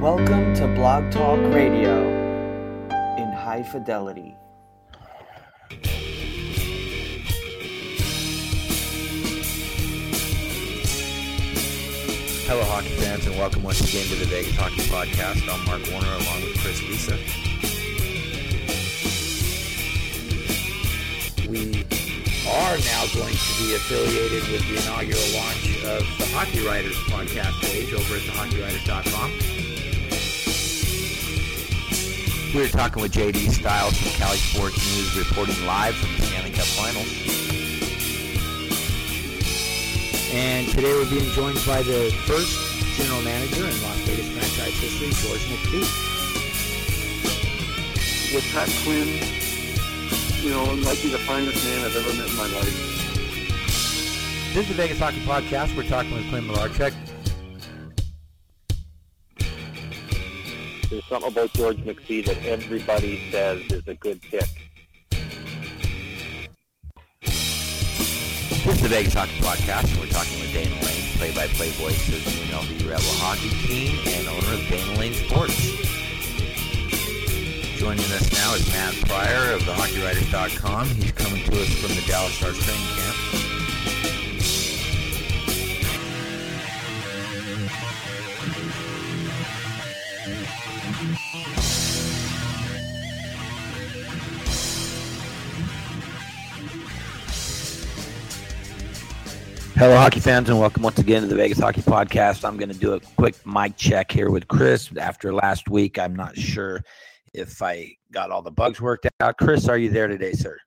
Welcome to Blog Talk Radio in high fidelity. Hello, hockey fans, and welcome once again to the Vegas Hockey Podcast. I'm Mark Warner along with Chris Lisa. We are now going to be affiliated with the inaugural launch of the Hockey Writers podcast page over at thehockeywriters.com. We were talking with JD Styles from Cali Sports News, reporting live from the Stanley Cup Finals. And today we're being joined by the first general manager in Las Vegas franchise history, George McPhee. with Pat Quinn, you know, might be the finest man I've ever met in my life. This is the Vegas Hockey Podcast. We're talking with Clint Malarchuk. There's something about George McPhee that everybody says is a good pick. This is the Vegas Hockey Podcast. And we're talking with Dana Lane, play-by-play voice of the UNLV Rebel hockey team and owner of Dana Lane Sports. Joining us now is Matt Pryor of thehockeywriters.com. He's coming to us from the Dallas Stars training camp. Hello, hockey fans, and welcome once again to the Vegas Hockey Podcast. I'm going to do a quick mic check here with Chris. After last week, I'm not sure if I got all the bugs worked out. Chris, are you there today, sir?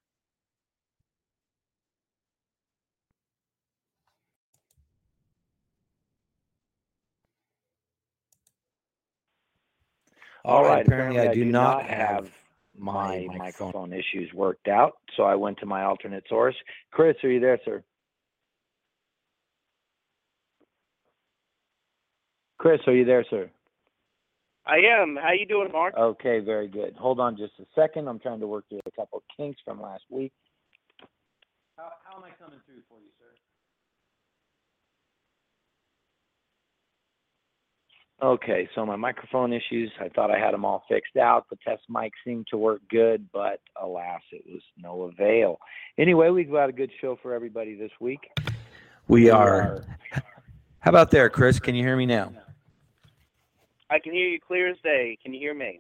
All right. Apparently, I do not have my microphone issues worked out, so I went to my alternate source. Chris, are you there, sir? Chris, are you there, sir? I am. How you doing, Mark? Okay, very good. Hold on just a second. I'm trying to work through a couple of kinks from last week. How, how am I coming through for you, sir? Okay, so my microphone issues, I thought I had them all fixed out. The test mic seemed to work good, but alas, it was no avail. Anyway, we've got a good show for everybody this week. We are. How about there, Chris? Can you hear me now? I can hear you clear as day. Can you hear me?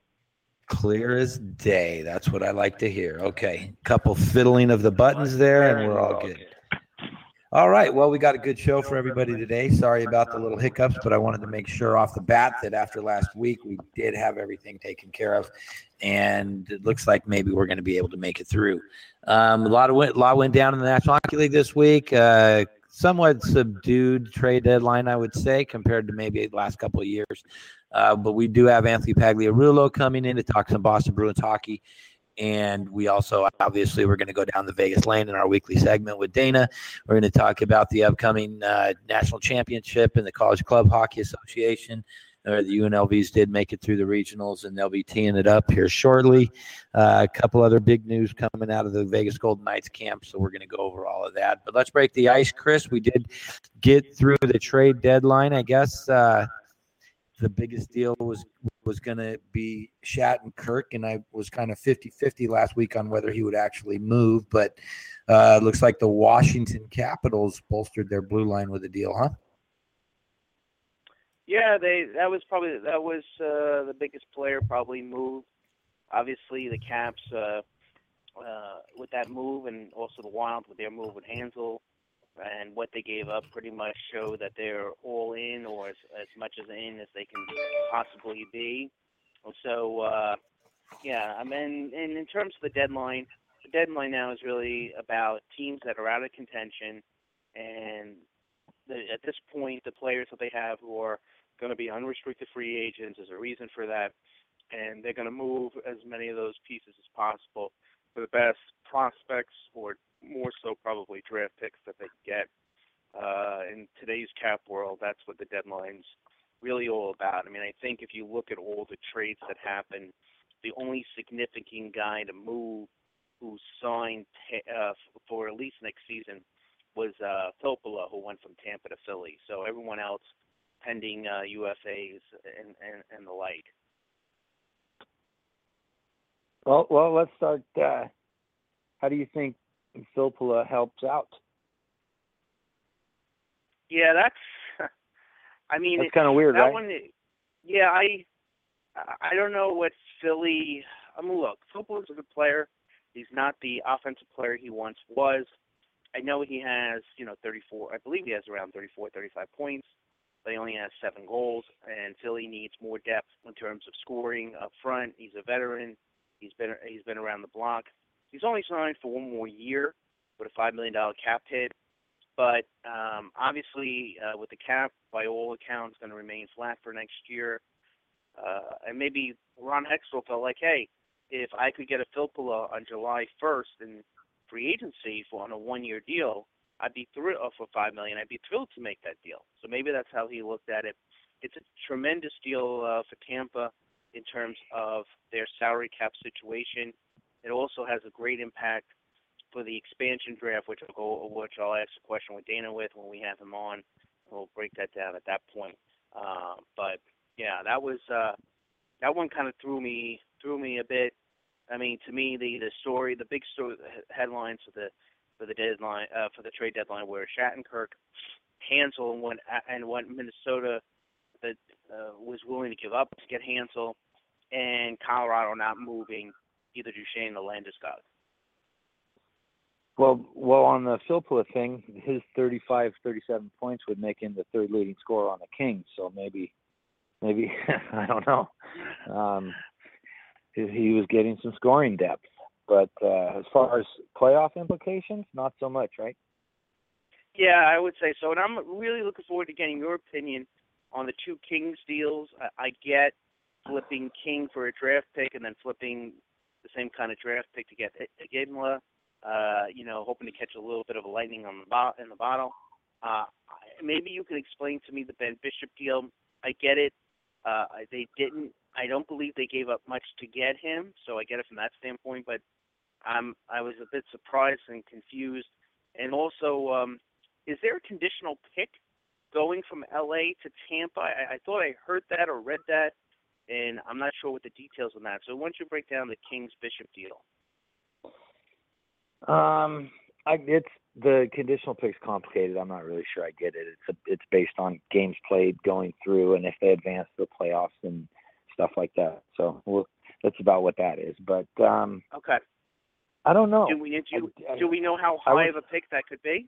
Clear as day. That's what I like to hear. Okay. Couple fiddling of the buttons there, and we're all good. All right. Well, we got a good show for everybody today. Sorry about the little hiccups, but I wanted to make sure off the bat that after last week, we did have everything taken care of. And it looks like maybe we're going to be able to make it through. Um, a lot of went, lot went down in the National Hockey League this week. Uh, somewhat subdued trade deadline, I would say, compared to maybe the last couple of years. Uh, but we do have Anthony Pagliarulo coming in to talk some Boston Bruins hockey. And we also, obviously, we're going to go down the Vegas lane in our weekly segment with Dana. We're going to talk about the upcoming uh, national championship in the College Club Hockey Association. Or the UNLVs did make it through the regionals, and they'll be teeing it up here shortly. Uh, a couple other big news coming out of the Vegas Golden Knights camp, so we're going to go over all of that. But let's break the ice, Chris. We did get through the trade deadline, I guess. Uh, the biggest deal was was going to be Shattenkirk, and Kirk and I was kind of 50-50 last week on whether he would actually move, but uh, looks like the Washington Capitals bolstered their blue line with a deal, huh? Yeah, they. That was probably that was uh, the biggest player probably move. Obviously, the Caps uh, uh, with that move, and also the Wild with their move with Hanzal, and what they gave up pretty much show that they're all in, or as, as much as in as they can possibly be. So, uh, yeah, I mean, and in terms of the deadline, the deadline now is really about teams that are out of contention, and the, at this point, the players that they have who are going to be unrestricted free agents is a reason for that, and they're going to move as many of those pieces as possible for the best prospects, or more so probably draft picks that they get. Uh, in today's cap world, that's what the deadline's really all about. I mean, I think if you look at all the trades that happened, the only significant guy to move who signed ta- uh, for at least next season was uh, Filppula, who went from Tampa to Philly. So everyone else pending uh, UFAs and, and and the like. Well, well, let's start. Uh, how do you think Filppula helps out? Yeah, that's. I mean, That's it- kind of weird, that right? one. Yeah, I. I don't know what Philly. I mean, look, Filppula's a good player. He's not the offensive player he once was. I know he has, you know, 34. I believe he has around 34, 35 points, but he only has seven goals. And Philly needs more depth in terms of scoring up front. He's a veteran. He's been he's been around the block. He's only signed for one more year with a five million dollar cap hit. But um, obviously, uh, with the cap, by all accounts, going to remain flat for next year. Uh, and maybe Ron Hextall felt like, hey, if I could get a Filppula on July 1st in free agency for on a one-year deal, I'd be thrilled uh, for five million. I'd be thrilled to make that deal. So maybe that's how he looked at it. It's a tremendous deal uh, for Tampa in terms of their salary cap situation. It also has a great impact for the expansion draft, which I'll go, which I'll ask a question with Dana with when we have him on. We'll break that down at that point. Uh, but yeah, that was uh, that one kind of threw me threw me a bit. I mean, to me, the the story, the big story, the headlines for the for the deadline uh, for the trade deadline were Shattenkirk, Hanzal, and what and what Minnesota that uh, was willing to give up to get Hanzal, and Colorado not moving either Duchene or Landeskog. Well, well, on the Filppula thing, his 35, 37 points would make him the third leading scorer on the Kings. So maybe, maybe I don't know. Um, he, he was getting some scoring depth, but uh, as far as playoff implications, not so much, right? Yeah, I would say so. And I'm really looking forward to getting your opinion on the two Kings deals. I, I get flipping King for a draft pick and then flipping the same kind of draft pick to get Iginla. Uh, you know, hoping to catch a little bit of a lightning on the bo- in the bottle. Uh, maybe you can explain to me the Ben Bishop deal. I get it. Uh, they didn't. I don't believe they gave up much to get him, so I get it from that standpoint. But I'm I was a bit surprised and confused. And also, um, is there a conditional pick going from LA to Tampa? I, I thought I heard that or read that, and I'm not sure what the details on that. So why don't you break down the Kings Bishop deal? Um, I it's the conditional pick's complicated. I'm not really sure I get it. It's a, it's based on games played going through and if they advance to the playoffs and stuff like that. So we'll, that's about what that is. But um, Okay. I don't know. Do we do, I- I- do we know how high would- of a pick that could be?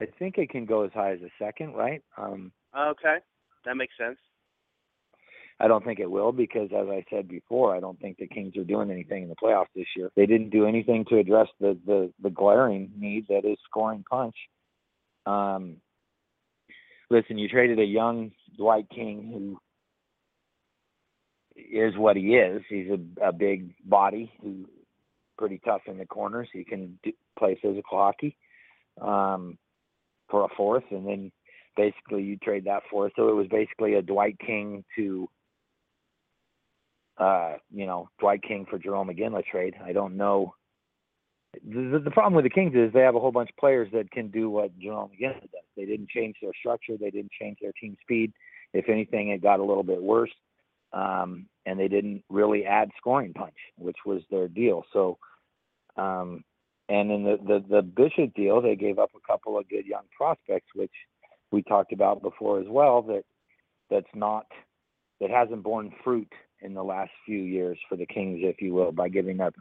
I think it can go as high as a second, right? Um, Okay, that makes sense. I don't think it will because, as I said before, I don't think the Kings are doing anything in the playoffs this year. They didn't do anything to address the the, the glaring need that is scoring punch. Um, listen, you traded a young Dwight King who is what he is. He's a, a big body who pretty tough in the corners. He can do, play physical hockey um, for a fourth, and then basically you trade that fourth. So it was basically a Dwight King to, uh, you know, Dwight King for Jarome Iginla trade. I don't know. The, the, problem with the Kings is they have a whole bunch of players that can do what Jarome Iginla does. They didn't change their structure. They didn't change their team speed. If anything, it got a little bit worse. Um, and they didn't really add scoring punch, which was their deal. So, um, and in the, the, the Bishop deal, they gave up a couple of good young prospects, which we talked about before as well that that's not that hasn't borne fruit in the last few years for the Kings, if you will, by giving up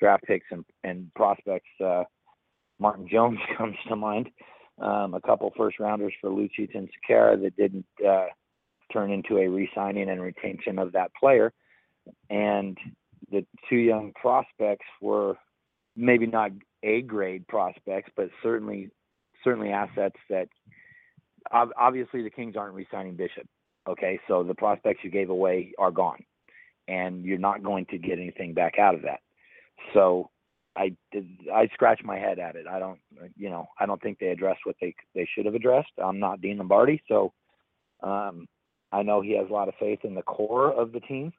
draft picks and, and prospects. Uh, Martin Jones comes to mind. Um, a couple first rounders for Lucic and Sekera that didn't uh, turn into a re-signing and retention of that player. And the two young prospects were maybe not A grade prospects, but certainly certainly assets that obviously the Kings aren't re-signing Bishop. Okay, so the prospects you gave away are gone, and you're not going to get anything back out of that. So I did, I scratch my head at it. I don't, you know, I don't think they addressed what they they should have addressed. I'm not Dean Lombardi, so um, I know he has a lot of faith in the core of the team.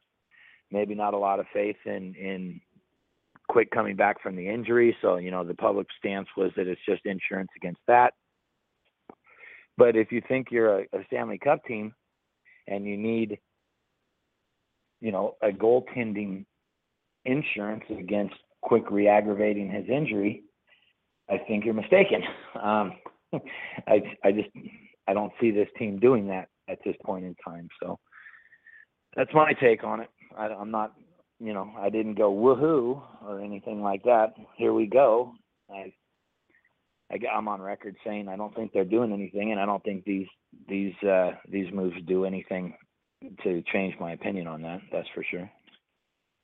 Maybe not a lot of faith in in Quick coming back from the injury. So you know, the public stance was that it's just insurance against that. But if you think you're a, a Stanley Cup team and you need, you know, a goaltending insurance against Quick re-aggravating his injury, I think you're mistaken. Um, I I just I don't see this team doing that at this point in time. So that's my take on it. I, I'm not, you know, I didn't go woohoo or anything like that. Here we go. I, I I'm on record saying I don't think they're doing anything, and I don't think these these uh, these moves do anything to change my opinion on that. That's for sure.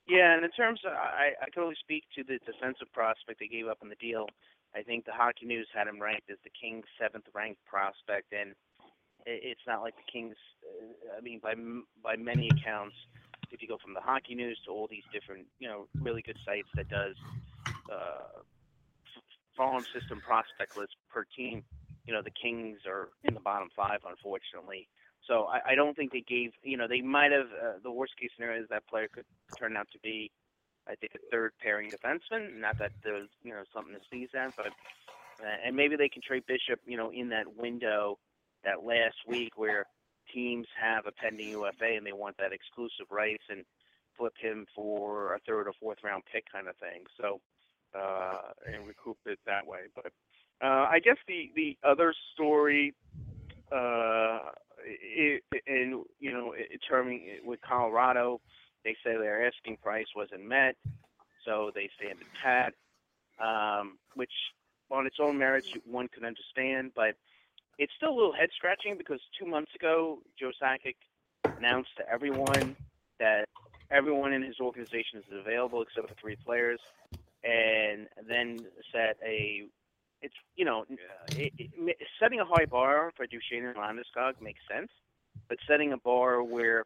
Yeah, and in terms of, I, I can only speak to the defensive prospect they gave up in the deal. I think the Hockey News had him ranked as the Kings' seventh ranked prospect, and it's not like the Kings. Uh, I mean, by by many accounts, if you go from the Hockey News to all these different, you know, really good sites that does uh, farm system prospect list per team, you know, the Kings are in the bottom five, unfortunately. So I, I don't think they gave, you know, they might have. Uh, the worst case scenario is that player could turn out to be I think a third pairing defenseman. Not that there's you know something to sneeze at, but uh, and maybe they can trade Bishop, you know, in that window, that last week where teams have a pending UFA and they want that exclusive rights and flip him for a third or fourth round pick kind of thing. So uh, and recoup it that way. But uh, I guess the the other story. Uh, it, and you know, terming with Colorado, they say their asking price wasn't met, so they stand pat, um, which on its own merits one could understand, but it's still a little head scratching because two months ago Joe Sakic announced to everyone that everyone in his organization is available except for three players, and then set a it's you know it, it, setting a high bar for Duchene and Landeskog makes sense, but setting a bar where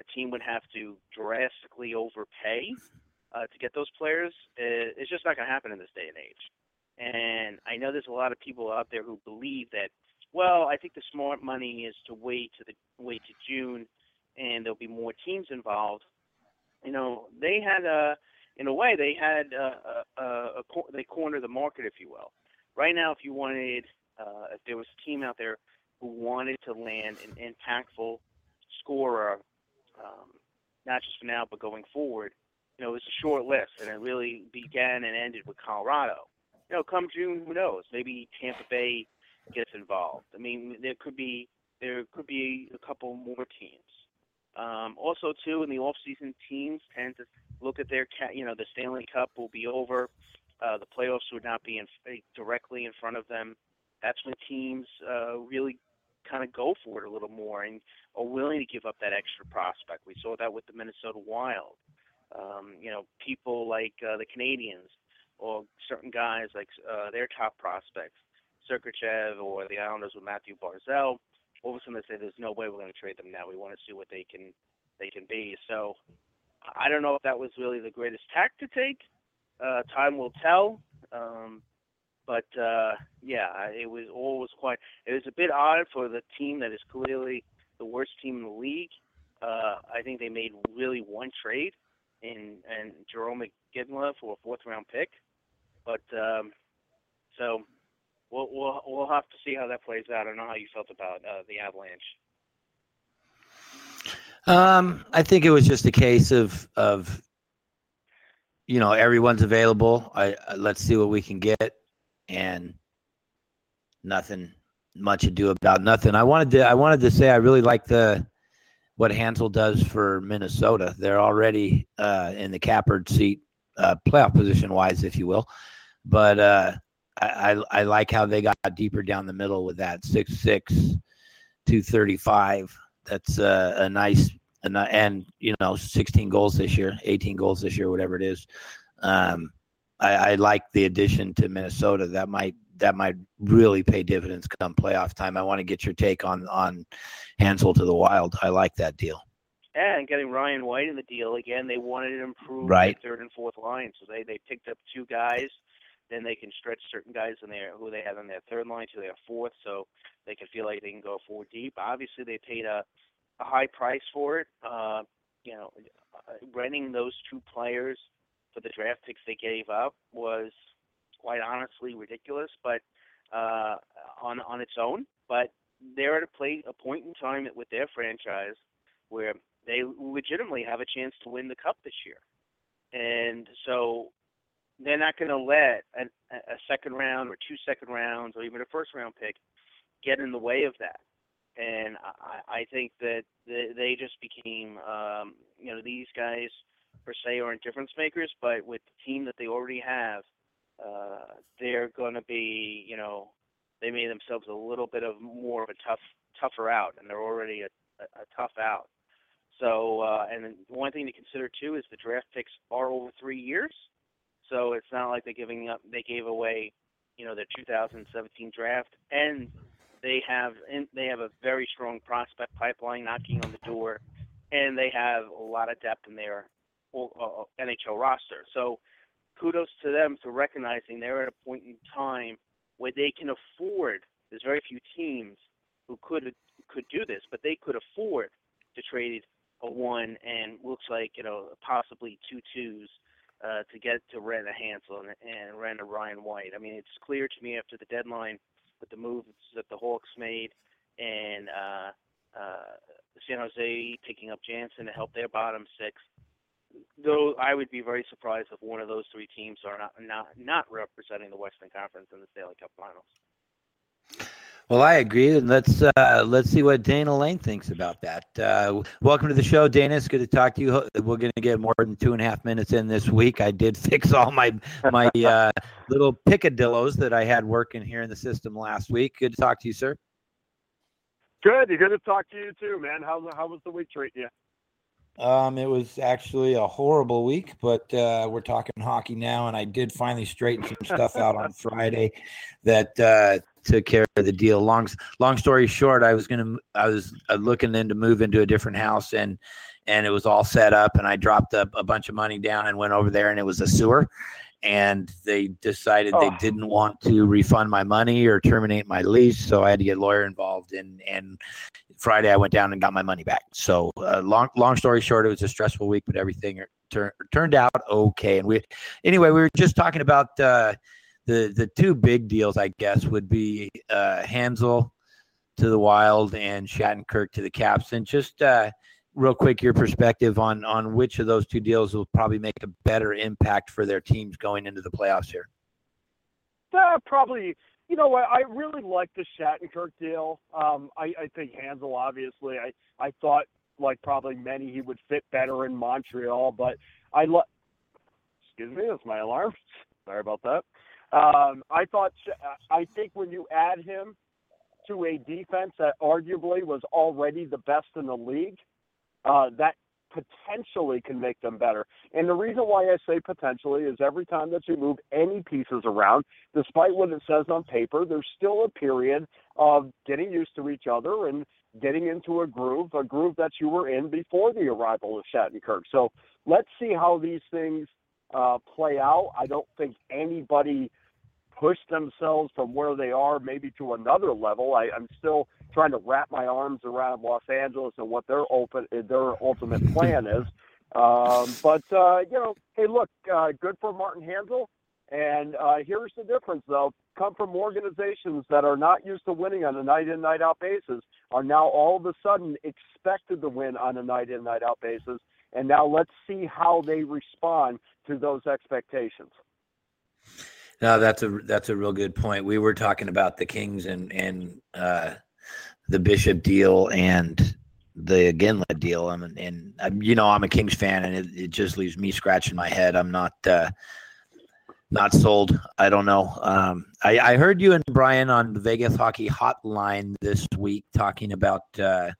a team would have to drastically overpay uh, to get those players. is just not going to happen in this day and age. And I know there's a lot of people out there who believe that. Well, I think the smart money is to wait to the wait to June, and there'll be more teams involved. You know, they had a, in a way, they had a, a, a, a they cornered the market, if you will. Right now, if you wanted, uh, if there was a team out there who wanted to land an impactful scorer um, not just for now, but going forward. You know, it was a short list, and it really began and ended with Colorado. You know, come June, who knows? Maybe Tampa Bay gets involved. I mean, there could be there could be a couple more teams. Um, also, too, in the off-season, teams tend to look at their, you know, the Stanley Cup will be over. Uh, the playoffs would not be in, directly in front of them. That's when teams uh, really kind of go for it a little more and are willing to give up that extra prospect. We saw that with the Minnesota Wild. Um, you know, people like uh, the Canadiens or certain guys like uh, their top prospects, Sergachev or the Islanders with Mathew Barzal. All of a sudden they say there's no way we're going to trade them now. We want to see what they can they can be. So I don't know if that was really the greatest tack to take. Uh, time will tell. Um, but uh, yeah, it was always quite. It was a bit odd for the team that is clearly the worst team in the league. Uh, I think they made really one trade in and Jarome Iginla for a fourth round pick. But um, so we'll, we'll we'll have to see how that plays out. I don't know how you felt about uh, the Avalanche. Um, I think it was just a case of of you know everyone's available. I, let's see what we can get and nothing much ado about nothing. I wanted to I wanted to say I really like the what Hanzal does for Minnesota. They're already uh, in the cappered seat, uh, playoff position wise, if you will. But uh, I, I, I like how they got deeper down the middle with that six six, two thirty five. That's uh, a nice and and you know sixteen goals this year, eighteen goals this year, whatever it is. Um, I, I like the addition to Minnesota. That might that might really pay dividends come playoff time. I want to get your take on on Hanzal to the Wild. I like that deal. Yeah, and getting Ryan White in the deal again. They wanted to improve right. third and fourth line, so they they picked up two guys. Then they can stretch certain guys in there who they have in their third line to their fourth, so they can feel like they can go four deep. Obviously, they paid a a high price for it. Uh, you know, renting those two players for the draft picks they gave up was quite honestly ridiculous, but uh, on on its own. But they're at a place, a point in time with their franchise where they legitimately have a chance to win the cup this year, and so they're not going to let a, a second round or two second rounds or even a first round pick get in the way of that. And I, I think that they just became, um, you know, these guys per se aren't difference makers, but with the team that they already have, uh, they're going to be, you know, they made themselves a little bit of more of a tough, tougher out, and they're already a, a, tough out. So, uh, and one thing to consider too is the draft picks are over three years, so it's not like they're giving up. They gave away, you know, their 2017 draft, and they have they have a very strong prospect pipeline knocking on the door, and they have a lot of depth in their NHL roster. So, kudos to them for recognizing they're at a point in time where they can afford. There's very few teams who could could do this, but they could afford to trade a one and looks like you know possibly two twos uh, to get to rent Hanzal and, and Ryan White. I mean, it's clear to me after the deadline with the moves that the Hawks made and uh, uh, San Jose picking up Hansen to help their bottom six. Though I would be very surprised if one of those three teams are not not not representing the Western Conference in the Stanley Cup Finals. Well, I agree, and let's uh, let's see what Dana Lane thinks about that. Uh, welcome to the show, Dana. It's good to talk to you. We're going to get more than two and a half minutes in this week. I did fix all my my uh, little picadillos that I had working here in the system last week. Good to talk to you, sir. Good. Good to talk to you too, man. How how was the week treating you? Um, it was actually a horrible week, but uh, we're talking hockey now, and I did finally straighten some stuff out on Friday that uh, took care of the deal. Long long story short, I was gonna I was uh, looking then to move into a different house and and it was all set up and I dropped a, a bunch of money down and went over there and it was a sewer and they decided oh. they didn't want to refund my money or terminate my lease so I had to get a lawyer involved and and Friday I went down and got my money back. So uh, long long story short, it was a stressful week, but everything tur- turned out okay. And we anyway we were just talking about. Uh, the the two big deals, I guess, would be uh, Hanzal to the Wild and Shattenkirk to the Caps. And just uh, real quick, your perspective on on which of those two deals will probably make a better impact for their teams going into the playoffs here. Uh, probably. You know what? I really like the Shattenkirk deal. Um, I, I think Hanzal, obviously, I I thought like probably many he would fit better in Montreal, but I love. Excuse me, that's my alarm. Sorry about that. Um, I thought, I think when you add him to a defense that arguably was already the best in the league, uh, that potentially can make them better. And the reason why I say potentially is every time that you move any pieces around, despite what it says on paper, there's still a period of getting used to each other and getting into a groove, a groove that you were in before the arrival of Shattenkirk. So let's see how these things uh, play out. I don't think anybody pushed themselves from where they are maybe to another level. I, I'm still trying to wrap my arms around Los Angeles and what their open their ultimate plan is. Um, but uh, you know, hey, look, uh, good for Martin Hanzal. And uh, here's the difference, though: come from organizations that are not used to winning on a night in, night out basis, are now all of a sudden expected to win on a night in, night out basis. And now let's see how they respond to those expectations. No, that's a that's a real good point. We were talking about the Kings and and uh, the Bishop deal and the Iginla deal. I'm and I'm, you know I'm a Kings fan, and it, it just leaves me scratching my head. I'm not uh, not sold. I don't know. Um, I, I heard you and Brian on the Vegas Hockey Hotline this week talking about uh,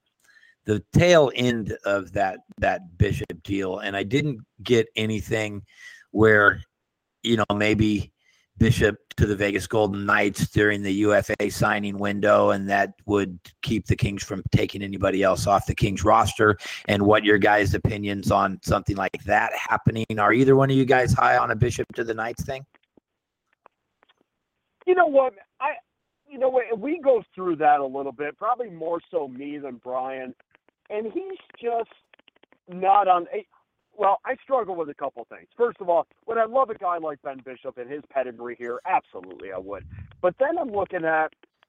the tail end of that that Bishop deal, and I didn't get anything where you know maybe Bishop to the Vegas Golden Knights during the UFA signing window, and that would keep the Kings from taking anybody else off the Kings roster. And what your guys' opinions on something like that happening? Are either one of you guys high on a Bishop to the Knights thing? You know what? I, you know? We go through that a little bit, probably more so me than Brian, and he's just not on. Eh, well, I struggle with a couple things. First of all, would I love a guy like Ben Bishop and his pedigree here? Absolutely, I would. But then I'm looking at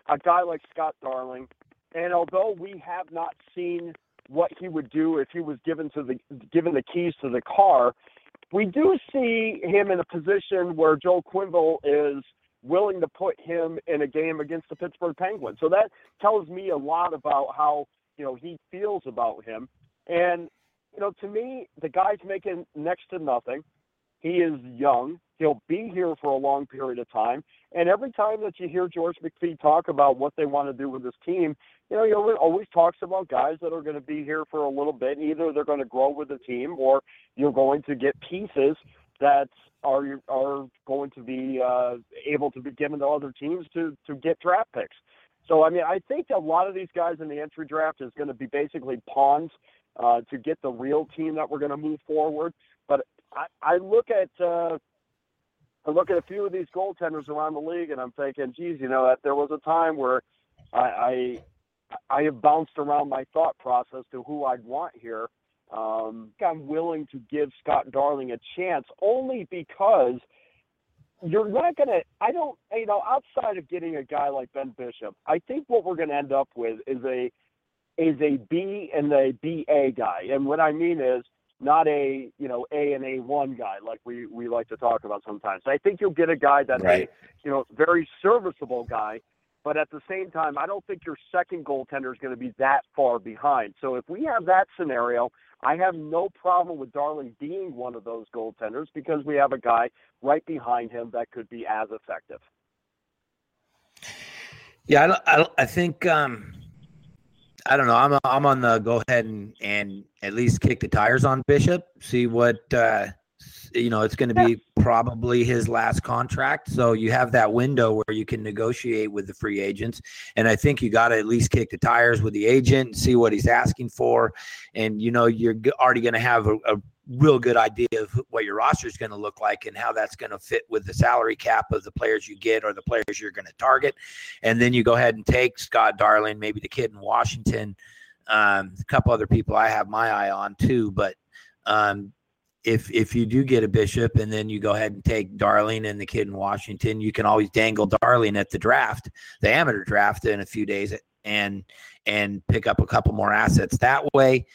a guy like Scott Darling, and although we have not seen what he would do if he was given to the given the keys to the car, we do see him in a position where Joel Quenneville is willing to put him in a game against the Pittsburgh Penguins. So that tells me a lot about how you know he feels about him. And you know, to me, the guy's making next to nothing. He is young. He'll be here for a long period of time. And every time that you hear George McPhee talk about what they want to do with this team, you know, he always talks about guys that are going to be here for a little bit. Either they're going to grow with the team, or you're going to get pieces that are are going to be uh, able to be given to other teams to to get draft picks. So I mean, I think a lot of these guys in the entry draft is going to be basically pawns uh, to get the real team that we're going to move forward. But I, I look at uh, I look at a few of these goaltenders around the league, and I'm thinking, geez, you know, that there was a time where I, I I have bounced around my thought process to who I'd want here. Um, I'm willing to give Scott Darling a chance only because you're not going to, I don't, you know, outside of getting a guy like Ben Bishop, I think what we're going to end up with is a, is a B and a BA guy. And what I mean is not a, you know, A and A1 guy like we, we like to talk about sometimes. I think you'll get a guy that's Right. a, you know, very serviceable guy, but at the same time, I don't think your second goaltender is going to be that far behind. So if we have that scenario, I have no problem with Darling being one of those goaltenders because we have a guy right behind him that could be as effective. Yeah, I, don't- I, I think um, I don't know. I'm I'm on the go ahead and and at least kick the tires on Bishop. See what uh, you know. It's going to be probably his last contract, so you have that window where you can negotiate with the free agents. And I think you got to at least kick the tires with the agent and see what he's asking for. And you know, you're already going to have a, a real good idea of what your roster is going to look like and how that's going to fit with the salary cap of the players you get or the players you're going to target. And then you go ahead and take Scott Darling, maybe the kid in Washington, um, a couple other people I have my eye on too. But um, if if you do get a bishop and then you go ahead and take Darling and the kid in Washington, you can always dangle Darling at the draft, the amateur draft in a few days and and pick up a couple more assets that way.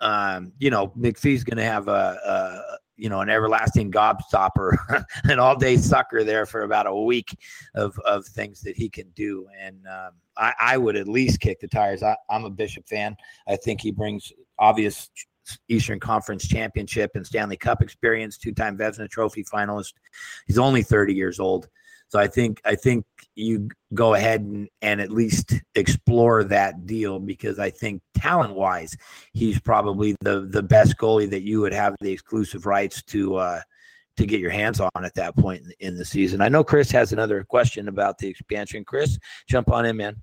Um, you know, McPhee's going to have a, a you know an everlasting gobstopper, an all day sucker there for about a week of of things that he can do, and um, I, I would at least kick the tires. I, I'm a Bishop fan. I think he brings obvious Eastern Conference championship and Stanley Cup experience, two time Vezina Trophy finalist. He's only 30 years old. So I think I think you go ahead and, and at least explore that deal because I think talent wise, he's probably the the best goalie that you would have the exclusive rights to uh, to get your hands on at that point in, in the season. I know Chris has another question about the expansion. Chris, jump on in, man.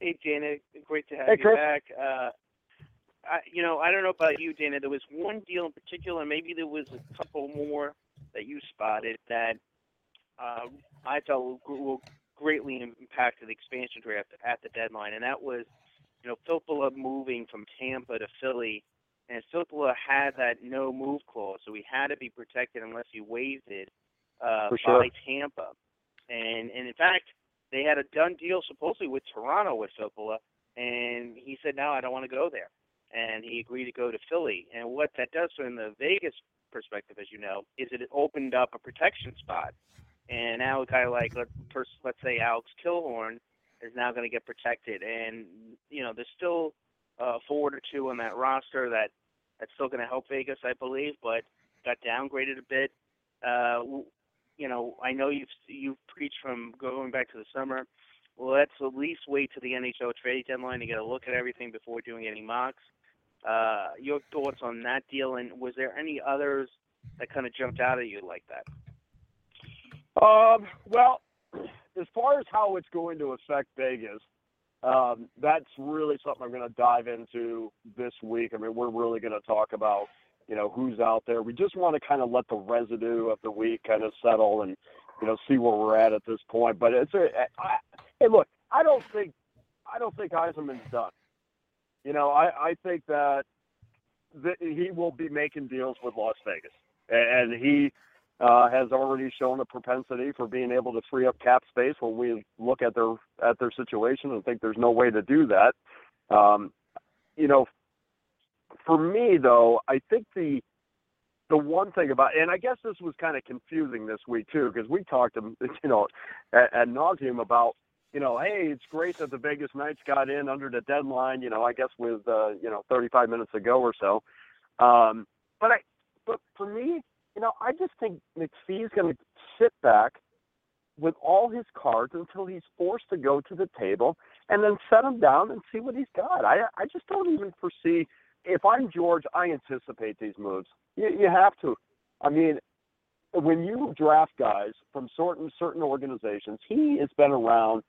Hey, Janet, great to have Hey, you Chris. back. Uh, I, you know, I don't know about you, Dana. There was one deal in particular, maybe there was a couple more that you spotted that uh, I thought will, greatly impact the expansion draft at the deadline, and that was, you know, Filppula moving from Tampa to Philly, and Filppula had that no move clause, so he had to be protected unless he waived it uh, sure. by Tampa, and and in fact, they had a done deal supposedly with Toronto with Filppula, and he said, no, I don't want to go there. And he agreed to go to Philly. And what that does from the Vegas perspective, as you know, is it opened up a protection spot. And now a guy like, let's say Alex Killorn is now going to get protected. And, you know, there's still a forward or two on that roster that that's still going to help Vegas, I believe, but got downgraded a bit. Uh, you know, I know you've you've preached from going back to the summer. Well, let's at least wait to the NHL trade deadline to get a look at everything before doing any mocks. Uh, your thoughts on that deal, and was there any others that kind of jumped out at you like that? Um, well, as far as how it's going to affect Vegas, um, that's really something I'm going to dive into this week. I mean, we're really going to talk about, you know, who's out there. We just want to kind of let the residue of the week kind of settle and, you know, see where we're at at this point. But it's a, I, hey, look, I don't think, I don't think Yzerman's done. You know, I, I think that, he will be making deals with Las Vegas, and he uh, has already shown a propensity for being able to free up cap space when we look at their at their situation and think there's no way to do that. Um, you know, for me though, I think the the one thing about and I guess this was kind of confusing this week too because we talked to you know at, at nauseum about you know hey it's great that the Vegas Knights got in under the deadline you know I guess with uh, you know 35 minutes ago or so um, but I but for me you know I just think McPhee's going to sit back with all his cards until he's forced to go to the table and then set him down and see what he's got. I I just don't even foresee if I'm George, I anticipate these moves. You, you have to. I mean, when you draft guys from certain certain organizations, he has been around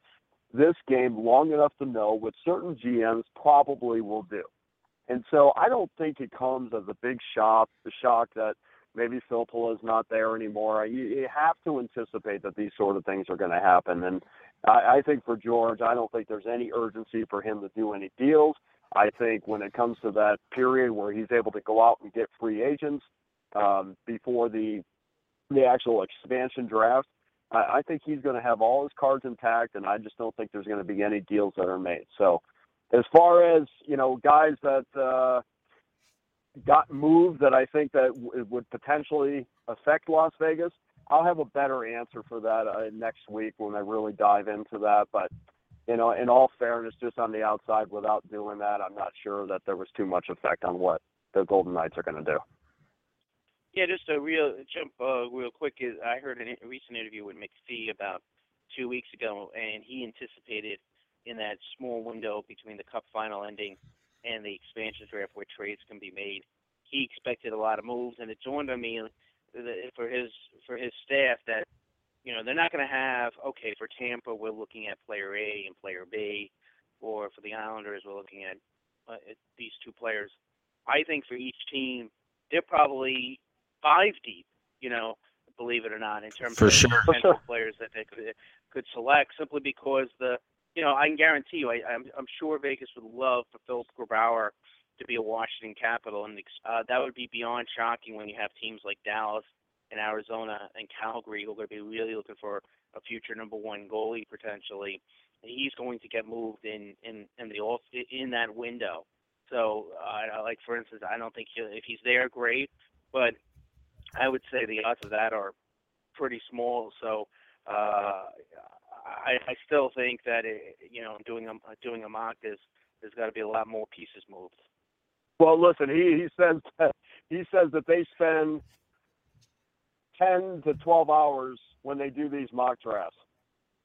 this game long enough to know what certain GMs probably will do. And so I don't think it comes as a big shock, the shock that maybe Filppula is not there anymore. You, you have to anticipate that these sort of things are going to happen. And I, I think for George, I don't think there's any urgency for him to do any deals. I think when it comes to that period where he's able to go out and get free agents um, before the the actual expansion draft, I, I think he's going to have all his cards intact, and I just don't think there's going to be any deals that are made. So, as far as you know, guys that uh, got moved that I think that w- would potentially affect Las Vegas, I'll have a better answer for that uh, next week when I really dive into that. But you know, in all fairness, just on the outside without doing that, I'm not sure that there was too much effect on what the Golden Knights are going to do. Yeah, just a real jump uh, real quick. Is I heard a recent interview with McPhee about two weeks ago, and he anticipated in that small window between the Cup final ending and the expansion draft where trades can be made, he expected a lot of moves, and it dawned on me for his for his staff that you know, they're not going to have, okay, for Tampa, we're looking at player A and player B, or for the Islanders, we're looking at, uh, these two players. I think for each team, they're probably five deep, you know, believe it or not, in terms for of sure. potential players that they could could select simply because the, you know, I can guarantee you, I, I'm, I'm sure Vegas would love for Philipp Grubauer to be a Washington Capital, and uh, that would be beyond shocking when you have teams like Dallas and Arizona and Calgary who are going to be really looking for a future number one goalie potentially. He's going to get moved in in in the off in that window. So, uh, like for instance, I don't think he'll, if he's there, great, but I would say the odds of that are pretty small. So, uh, I, I still think that it, you know doing a doing a mock is there's got to be a lot more pieces moved. Well, listen, he he says that he says that they spend 10 to 12 hours when they do these mock drafts.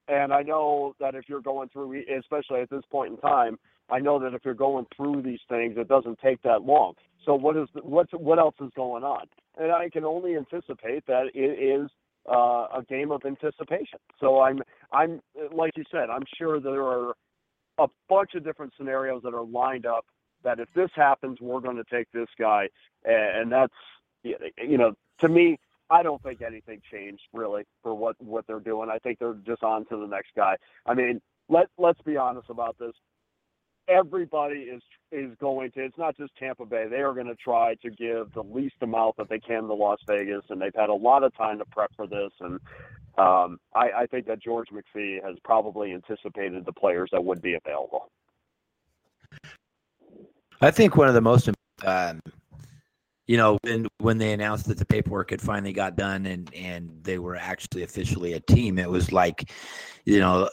And I know that if you're going through, especially at this point in time, I know that if you're going through these things, it doesn't take that long. So what is what's what else is going on? And I can only anticipate that it is uh, a game of anticipation. So I'm I'm like you said, I'm sure there are a bunch of different scenarios that are lined up that if this happens, we're going to take this guy, and that's you know to me I don't think anything changed really for what what they're doing. I think they're just on to the next guy. I mean, let let's be honest about this. Everybody is is going to. It's not just Tampa Bay. They are going to try to give the least amount that they can to Las Vegas, and they've had a lot of time to prep for this. And um, I, I think that George McPhee has probably anticipated the players that would be available. I think one of the most um, you know, when when they announced that the paperwork had finally got done and and they were actually officially a team, it was like, you know,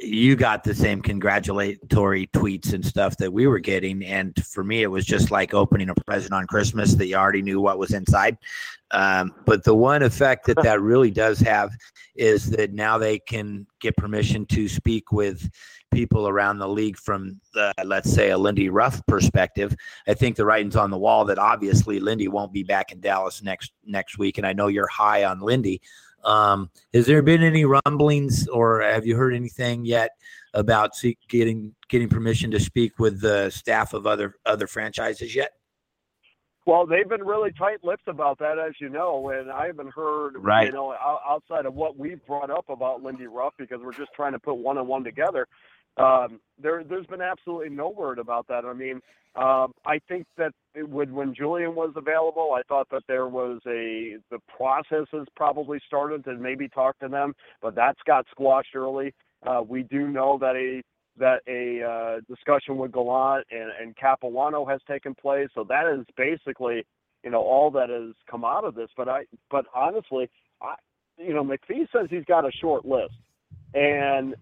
you got the same congratulatory tweets and stuff that we were getting, and for me, it was just like opening a present on Christmas that you already knew what was inside. Um, but the one effect that that really does have is that now they can get permission to speak with people around the league from the, let's say a Lindy Ruff perspective. I think the writing's on the wall that obviously Lindy won't be back in Dallas next next week, and I know you're high on Lindy. Um, has there been any rumblings, or have you heard anything yet about getting getting permission to speak with the staff of other other franchises yet? Well, they've been really tight-lipped about that, as you know, and I haven't heard, right. you know, outside of what we've brought up about Lindy Ruff, because we're just trying to put one on one together Um, there, there's been absolutely no word about that. I mean, um, I think that it would, when Julien was available, I thought that there was a the process has probably started to maybe talk to them, but that's got squashed early. Uh, we do know that a that a uh, discussion with Gallant and, and Capuano has taken place, so that is basically you know all that has come out of this. But I but honestly, I you know McPhee says he's got a short list, and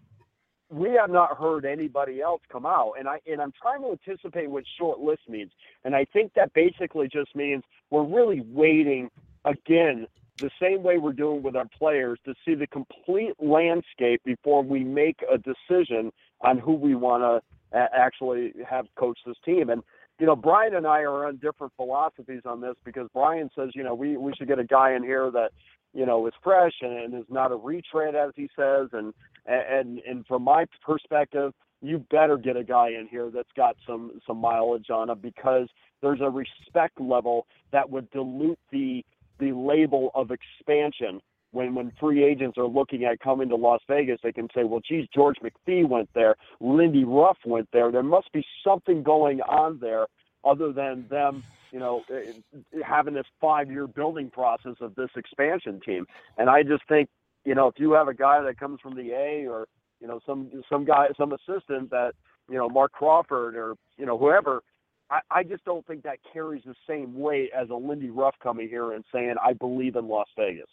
we have not heard anybody else come out. And i and i'm trying to anticipate what short list means. And i think that basically just means we're really waiting again the same way we're doing with our players to see the complete landscape before we make a decision on who we want to actually have coach this team. And you know brian and i are on different philosophies on this because brian says you know we we should get a guy in here that you know is fresh and, and is not a retread as he says. And and and from my perspective, you better get a guy in here that's got some some mileage on him because there's a respect level that would dilute the the label of expansion when when free agents are looking at coming to Las Vegas, they can say, well, geez, George McPhee went there, Lindy Ruff went there. There must be something going on there other than them, you know, eh, having this five-year building process of this expansion team. And I just think you know, if you have a guy that comes from the A or, you know, some some guy, some assistant that, you know, Marc Crawford or, you know, whoever, I, I just don't think that carries the same weight as a Lindy Ruff coming here and saying, I believe in Las Vegas.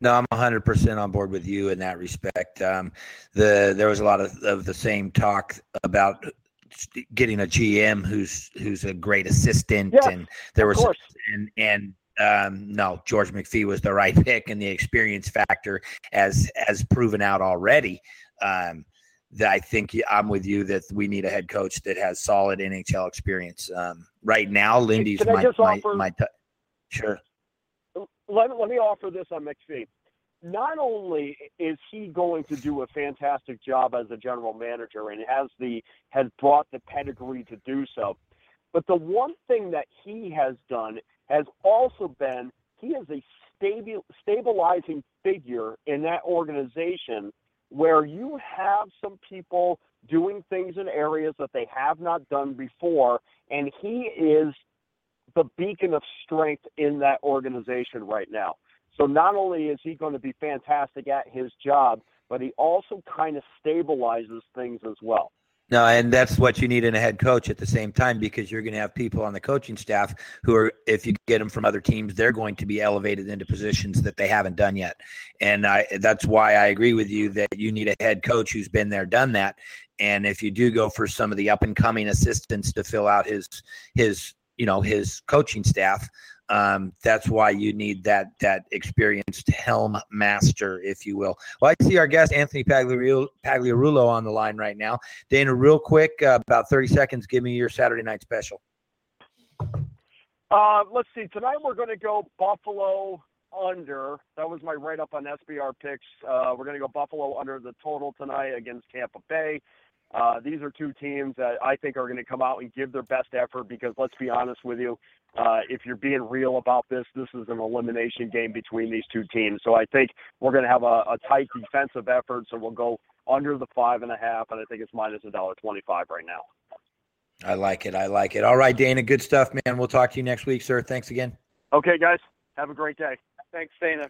No, I'm 100% on board with you in that respect. Um, the there was a lot of, of the same talk about getting a GM who's who's a great assistant, yeah, and there was course. and and um, no, George McPhee was the right pick, and the experience factor as as proven out already. Um, that I think I'm with you that we need a head coach that has solid NHL experience. Um, right now, Lindy's my, my, my t- sure. Let, let me offer this on McPhee. Not only is he going to do a fantastic job as a general manager and has the has brought the pedigree to do so, but the one thing that he has done has also been he is a stabil, stabilizing figure in that organization where you have some people doing things in areas that they have not done before, and he is the beacon of strength in that organization right now. So not only is he going to be fantastic at his job, but he also kind of stabilizes things as well. No, and that's what you need in a head coach at the same time because you're going to have people on the coaching staff who are, if you get them from other teams, they're going to be elevated into positions that they haven't done yet. And I, that's why I agree with you that you need a head coach who's been there, done that. And if you do go for some of the up and coming assistants to fill out his his you know his coaching staff, um, that's why you need that that experienced helm master, if you will. Well, I see our guest Anthony Pagliarulo on the line right now. Dana, real quick, uh, about thirty seconds. Give me your Saturday night special. Uh, let's see. Tonight we're going to go Buffalo under. That was my write up on SBR picks. Uh, we're going to go Buffalo under the total tonight against Tampa Bay. Uh, these are two teams that I think are going to come out and give their best effort because let's be honest with you, uh, if you're being real about this, this is an elimination game between these two teams. So I think we're going to have a, a tight defensive effort. So we'll go under the five and a half, and I think it's minus a dollar twenty-five right now. I like it. I like it. All right, Dana. Good stuff, man. We'll talk to you next week, sir. Thanks again. Okay, guys. Have a great day. Thanks, Dana.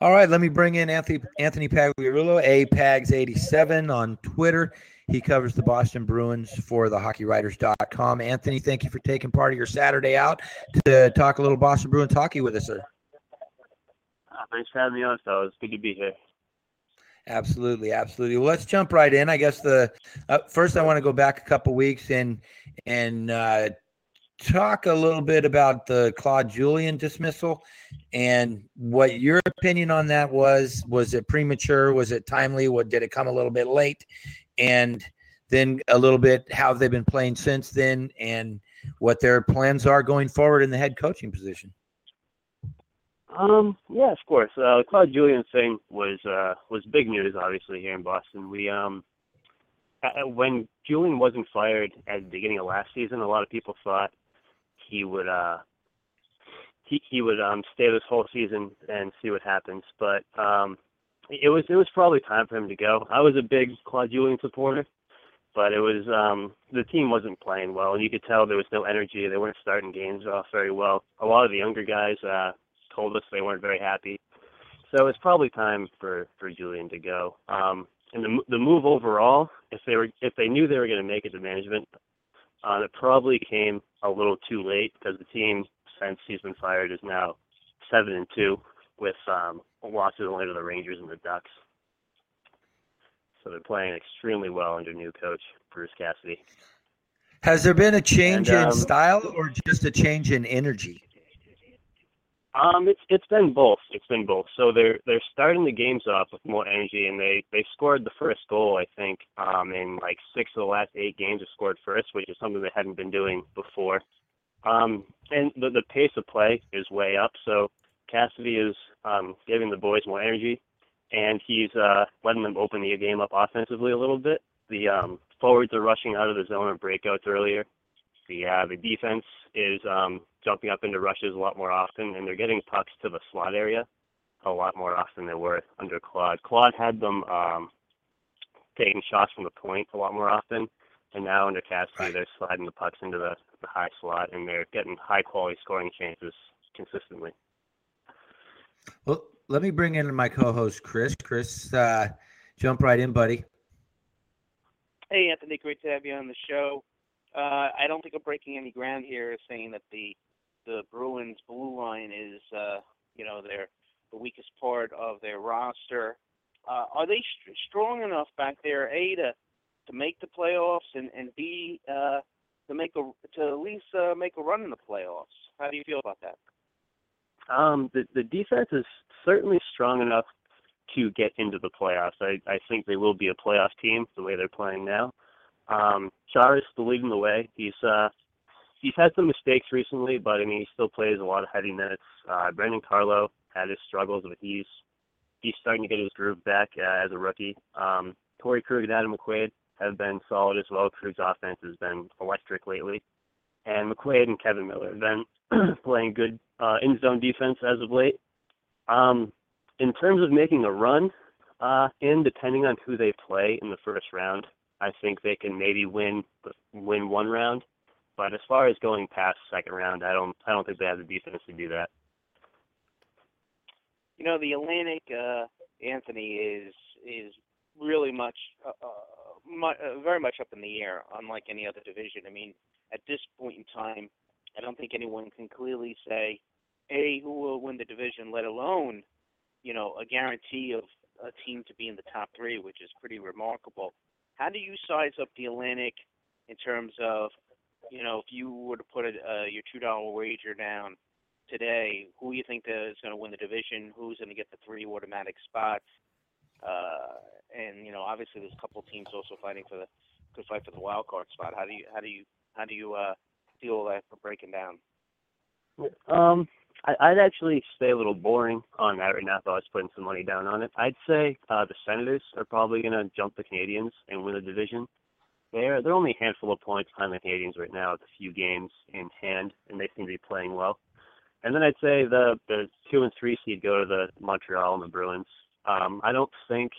All right, let me bring in Anthony Anthony Pagliarulo, apags87 on Twitter. He covers the Boston Bruins for the hockeywriters.com. Anthony, thank you for taking part of your Saturday out to talk a little Boston Bruins hockey with us, sir. Uh, thanks for having me on, fellas. It's good to be here. Absolutely, absolutely. Well, let's jump right in. I guess the uh, first I want to go back a couple weeks and and uh, talk a little bit about the Claude Julien dismissal and what your opinion on that was. Was it premature? Was it timely? What did it come a little bit late? And then a little bit how they've been playing since then and what their plans are going forward in the head coaching position. Um, yeah, of course. Uh, the Claude Julien thing was uh, was big news, obviously here in Boston. We um, when Julien wasn't fired at the beginning of last season, a lot of people thought he would uh, he he would um, stay this whole season and see what happens. But um, it was it was probably time for him to go. I was a big Claude Julien supporter, but it was um the team wasn't playing well, and you could tell there was no energy. They weren't starting games off very well. A lot of the younger guys uh, told us they weren't very happy. So it's probably time for for Julien to go. Um, and the the move overall, if they were if they knew they were going to make it to management, uh, it probably came a little too late because the team since he's been fired is now seven and two with um, losses only to the Rangers and the Ducks. So they're playing extremely well under new coach Bruce Cassidy. Has there been a change And, in um, style or just a change in energy? Um, it's it's been both. It's been both. So they're they're starting the games off with more energy, and they they scored the first goal I think um, in like six of the last eight games have scored first, which is something they hadn't been doing before. Um, and the the pace of play is way up. So Cassidy is um, giving the boys more energy, and he's uh, letting them open the game up offensively a little bit. The um, forwards are rushing out of the zone or breakouts earlier. The uh, the defense is um, jumping up into rushes a lot more often, and they're getting pucks to the slot area a lot more often than they were under Claude. Claude had them um, taking shots from the point a lot more often, and now under Cassidy, Right. they're sliding the pucks into the, the high slot, and they're getting high quality scoring chances consistently. Well, let me bring in my co-host Chris. Chris, uh, jump right in, buddy. Hey, Anthony, great to have you on the show. Uh, I don't think I'm breaking any ground here saying that the the Bruins blue line is, uh, you know, their the weakest part of their roster. Uh, are they st- strong enough back there, a to to make the playoffs, and and b uh, to make a to at least uh, make a run in the playoffs? How do you feel about that? Um, the the defense is certainly strong enough to get into the playoffs. I, I think they will be a playoff team the way they're playing now. Um, Char is leading the way. He's uh, he's had some mistakes recently, but I mean he still plays a lot of heavy minutes. Uh, Brandon Carlo had his struggles, but he's he's starting to get his groove back uh, as a rookie. Um, Torey Krug and Adam McQuaid have been solid as well. Krug's offense has been electric lately, and McQuaid and Kevan Miller have been playing good uh, in zone defense as of late. Um, in terms of making a run, uh, in depending on who they play in the first round, I think they can maybe win win one round. But as far as going past second round, I don't I don't think they have the defense to do that. You know, the Atlantic, uh, Anthony, is is really much, uh, uh, mu- uh, very much up in the air, unlike any other division. I mean, at this point in time, I don't think anyone can clearly say, a who will win the division, let alone, you know, a guarantee of a team to be in the top three, which is pretty remarkable. How do you size up the Atlantic in terms of, you know, if you were to put a, uh, your two dollar wager down today, who do you think is going to win the division? Who's going to get the three automatic spots? Uh, and you know, obviously, there's a couple teams also fighting for the could fight for the wild card spot. How do you how do you how do you uh, feel that for breaking down? Um, I, I'd actually stay a little boring on that right now if I was putting some money down on it. I'd say uh, the Senators are probably going to jump the Canadiens and win the division. They're they're only a handful of points behind the Canadiens right now with a few games in hand, and they seem to be playing well. And then I'd say the the two and three seed go to the Montreal and the Bruins. Um, I don't think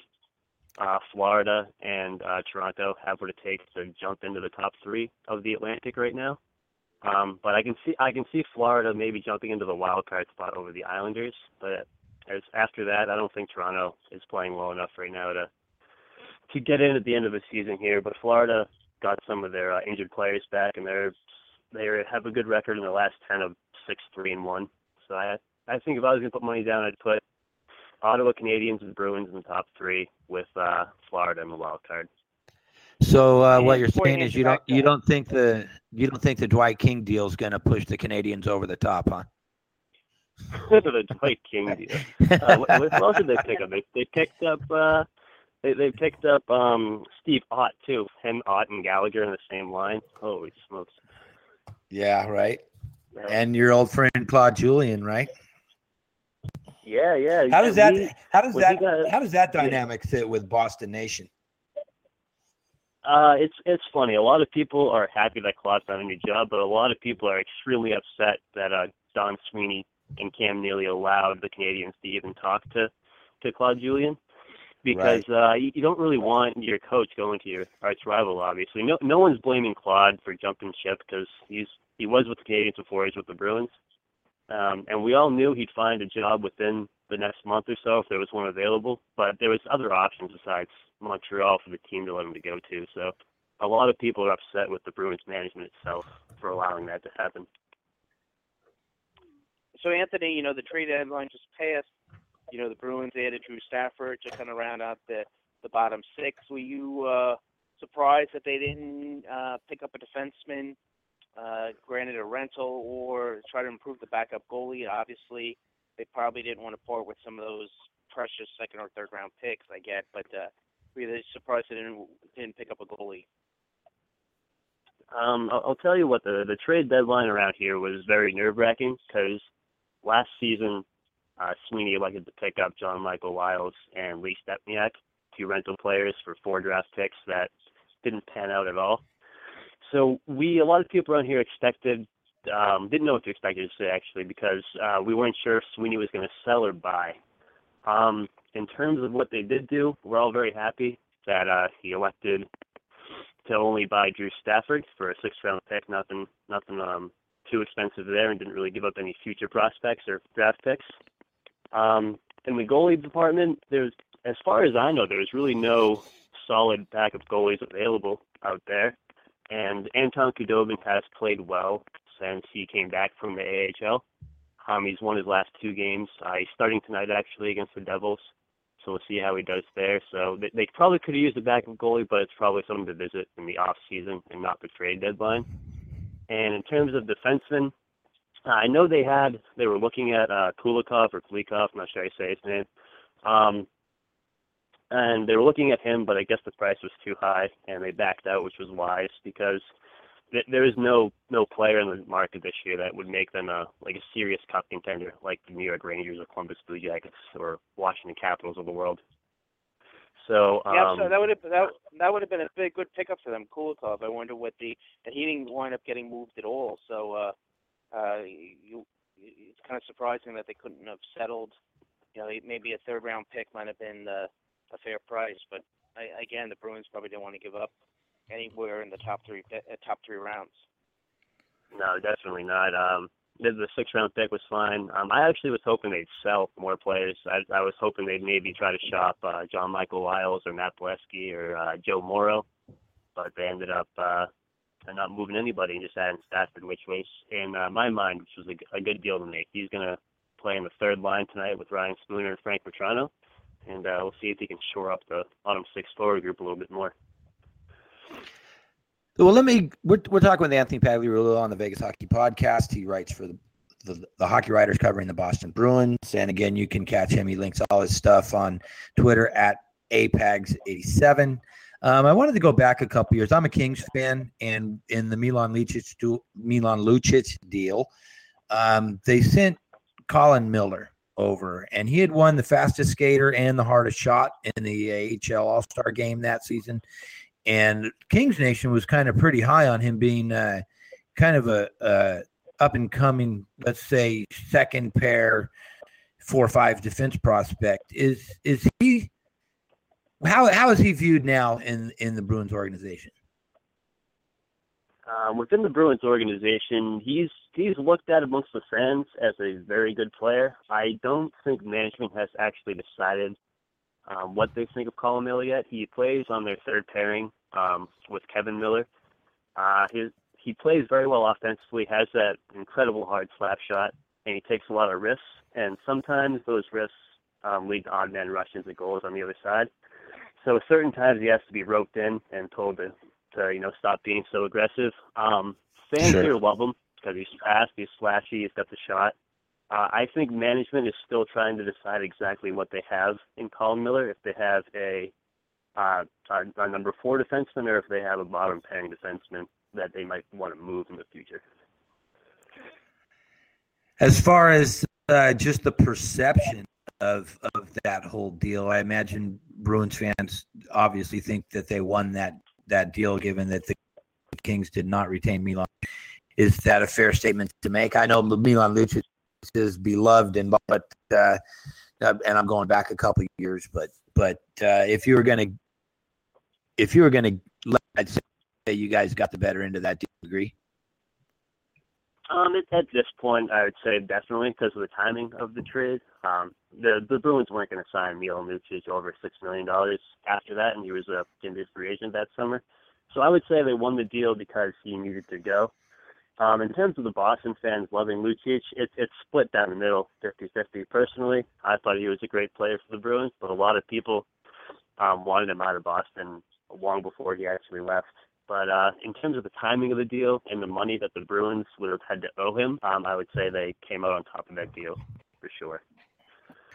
uh, Florida and uh, Toronto have what it takes to jump into the top three of the Atlantic right now. Um, but I can see I can see Florida maybe jumping into the wild card spot over the Islanders. But as after that, I don't think Toronto is playing well enough right now to to get in at the end of the season here. But Florida got some of their uh, injured players back, and they're they have a good record in the last ten of six, three, and one. So I I think if I was gonna put money down, I'd put Ottawa Canadiens and Bruins in the top three with uh, Florida in the wild card. So uh, what you're saying is you don't you don't think the you don't think the Dwight King deal is going to push the Canadiens over the top, huh? the Dwight King deal. Uh, what, what else did they pick up? They, they picked up uh, they they picked up um, Steve Ott too. Him, Ott, and Gallagher in the same line. Holy smokes! yeah, right. Uh, And your old friend Claude Julien, right? yeah, yeah. How does that we- how does that got- how does that yeah. dynamic fit with Boston Nation? Uh, it's it's funny. A lot of people are happy that Claude's done a new job, but a lot of people are extremely upset that uh, Don Sweeney and Cam Neely allowed the Canadiens to even talk to to Claude Julien. Because uh, you, you don't really want your coach going to your arch rival. Obviously, no no one's blaming Claude for jumping ship because he's he was with the Canadiens before he's with the Bruins, um, and we all knew he'd find a job within the next month or so if there was one available. But there was other options besides Montreal for the team to let him to go to. So a lot of people are upset with the Bruins management itself for allowing that to happen. So Anthony, you know the trade deadline just passed. You know the Bruins added Drew Stafford to kind of round out the the bottom six. Were you uh, surprised that they didn't uh, pick up a defenseman, uh, granted a rental, or try to improve the backup goalie? Obviously, they probably didn't want to part with some of those precious second or third round picks. I get, but uh, were you surprised they didn't didn't pick up a goalie? Um, I'll, I'll tell you what the the trade deadline around here was very nerve wracking because last season uh, Sweeney elected to pick up John Michael Liles and Lee Stempniak, two rental players for four draft picks that didn't pan out at all. So we a lot of people around here expected um, didn't know what to expect to say actually because uh, we weren't sure if Sweeney was going to sell or buy. Um, in terms of what they did do, we're all very happy that uh, he elected to only buy Drew Stafford for a sixth round pick. Nothing, nothing um, too expensive there, and didn't really give up any future prospects or draft picks. Um, in the goalie department, there's, as far as I know, there's really no solid backup goalies available out there. And Anton Khudobin has played well since he came back from the AHL. Um, he's won his last two games. Uh, he's starting tonight actually against the Devils, so we'll see how he does there. So they, they probably could have used a backup goalie, but it's probably something to visit in the off season and not the trade deadline. And in terms of defensemen, I know they had they were looking at uh, Kulikov or Kulikov, I'm not sure you say his name. Um, and they were looking at him, but I guess the price was too high, and they backed out, which was wise because th- there is no no player in the market this year that would make them a like a serious cup contender like the New York Rangers or Columbus Blue Jackets or Washington Capitals of the world. So um, yeah, so that would have that that would have been a big good pickup for them, Kulikov. I wonder what the that he didn't wind up getting moved at all. So uh, uh, you, it's kind of surprising that they couldn't have settled. You know, maybe a third round pick might have been uh, a fair price, but I, again, the Bruins probably didn't want to give up anywhere in the top three uh, top three rounds. No, definitely not. Um, the, the six round pick was fine. Um, I actually was hoping they'd sell more players. I, I was hoping they'd maybe try to shop uh, John Michael Liles or Matt Beleskey or uh, Joe Morrow, but they ended up uh, not moving anybody and just adding Stafford, which was in uh, my mind, which was a, a good deal to make. He's going to play in the third line tonight with Ryan Spooner and Frank Vatrano, and uh, we'll see if he can shore up the bottom six forward group a little bit more. Well, let me. We're, we're talking with Anthony Pagliarulo on the Vegas Hockey Podcast. He writes for the, the, the Hockey Writers covering the Boston Bruins, and again, you can catch him. He links all his stuff on Twitter at apags87. Um, I wanted to go back a couple years. I'm a Kings fan, and in the Milan Lucic Milan Lucic deal, um, they sent Colin Miller over, and he had won the fastest skater and the hardest shot in the AHL All Star game that season and Kings Nation was kind of pretty high on him being uh, kind of a, a up and coming, let's say, second pair, four or five defense prospect. Is is he? How how is he viewed now in in the Bruins organization? Um, within the Bruins organization, he's he's looked at amongst the fans as a very good player. I don't think management has actually decided um, what they think of Colin Miller yet. He plays on their third pairing um, with Kevan Miller. Uh, his, he plays very well offensively, has that incredible hard slap shot, and he takes a lot of risks. And sometimes those risks um, lead to odd man rushes and goals on the other side. So at certain times he has to be roped in and told to, to you know, stop being so aggressive. Um, fans sure. here love him because he's fast, he's flashy, he's got the shot. Uh, I think management is still trying to decide exactly what they have in Colin Miller. If they have a, uh, a, a number four defenseman, or if they have a bottom pairing defenseman that they might want to move in the future. As far as uh, just the perception of of that whole deal, I imagine Bruins fans obviously think that they won that that deal, given that the Kings did not retain Milan. Is that a fair statement to make? I know Milan Lucic is beloved and but uh, uh, and I'm going back a couple years, but but uh, if you were to, if you were going to, I'd say you guys got the better end of that. Do you agree? Um, at, this point, I would say definitely because of the timing of the trade. Um, the the Bruins weren't going to sign Milo Lucic over six million dollars after that, and he was a free agent that summer. So I would say they won the deal because he needed to go. Um, in terms of the Boston fans loving Lucic, it, it's split down the middle, 50-50. Personally, I thought he was a great player for the Bruins, but a lot of people um, wanted him out of Boston long before he actually left. But uh, in terms of the timing of the deal and the money that the Bruins would have had to owe him, um, I would say they came out on top of that deal for sure.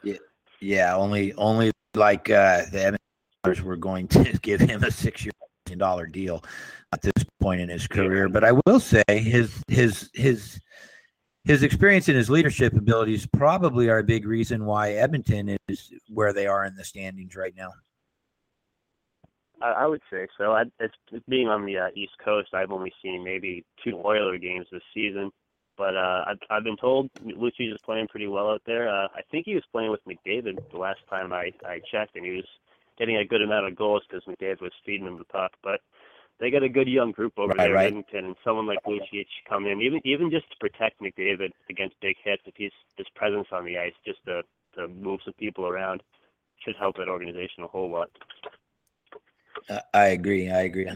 Yeah, yeah. Only, only like uh, the Edmonton were going to give him a six-year dollar deal at this point in his career. But I will say his his his his experience and his leadership abilities probably are a big reason why Edmonton is where they are in the standings right now. I, I would say so. I, it's, being on the uh, East Coast. I've only seen maybe two Oiler games this season, but uh, I've, I've been told Lucic is playing pretty well out there. Uh, I think he was playing with McDavid the last time I I checked, and he was getting a good amount of goals because McDavid was feeding him the puck. But they got a good young group over right, there right. in Edmonton, and someone like Lucic come in, even even just to protect McDavid against big hits, if he's his presence on the ice, just to to move some people around, should help that organization a whole lot. I agree. I agree.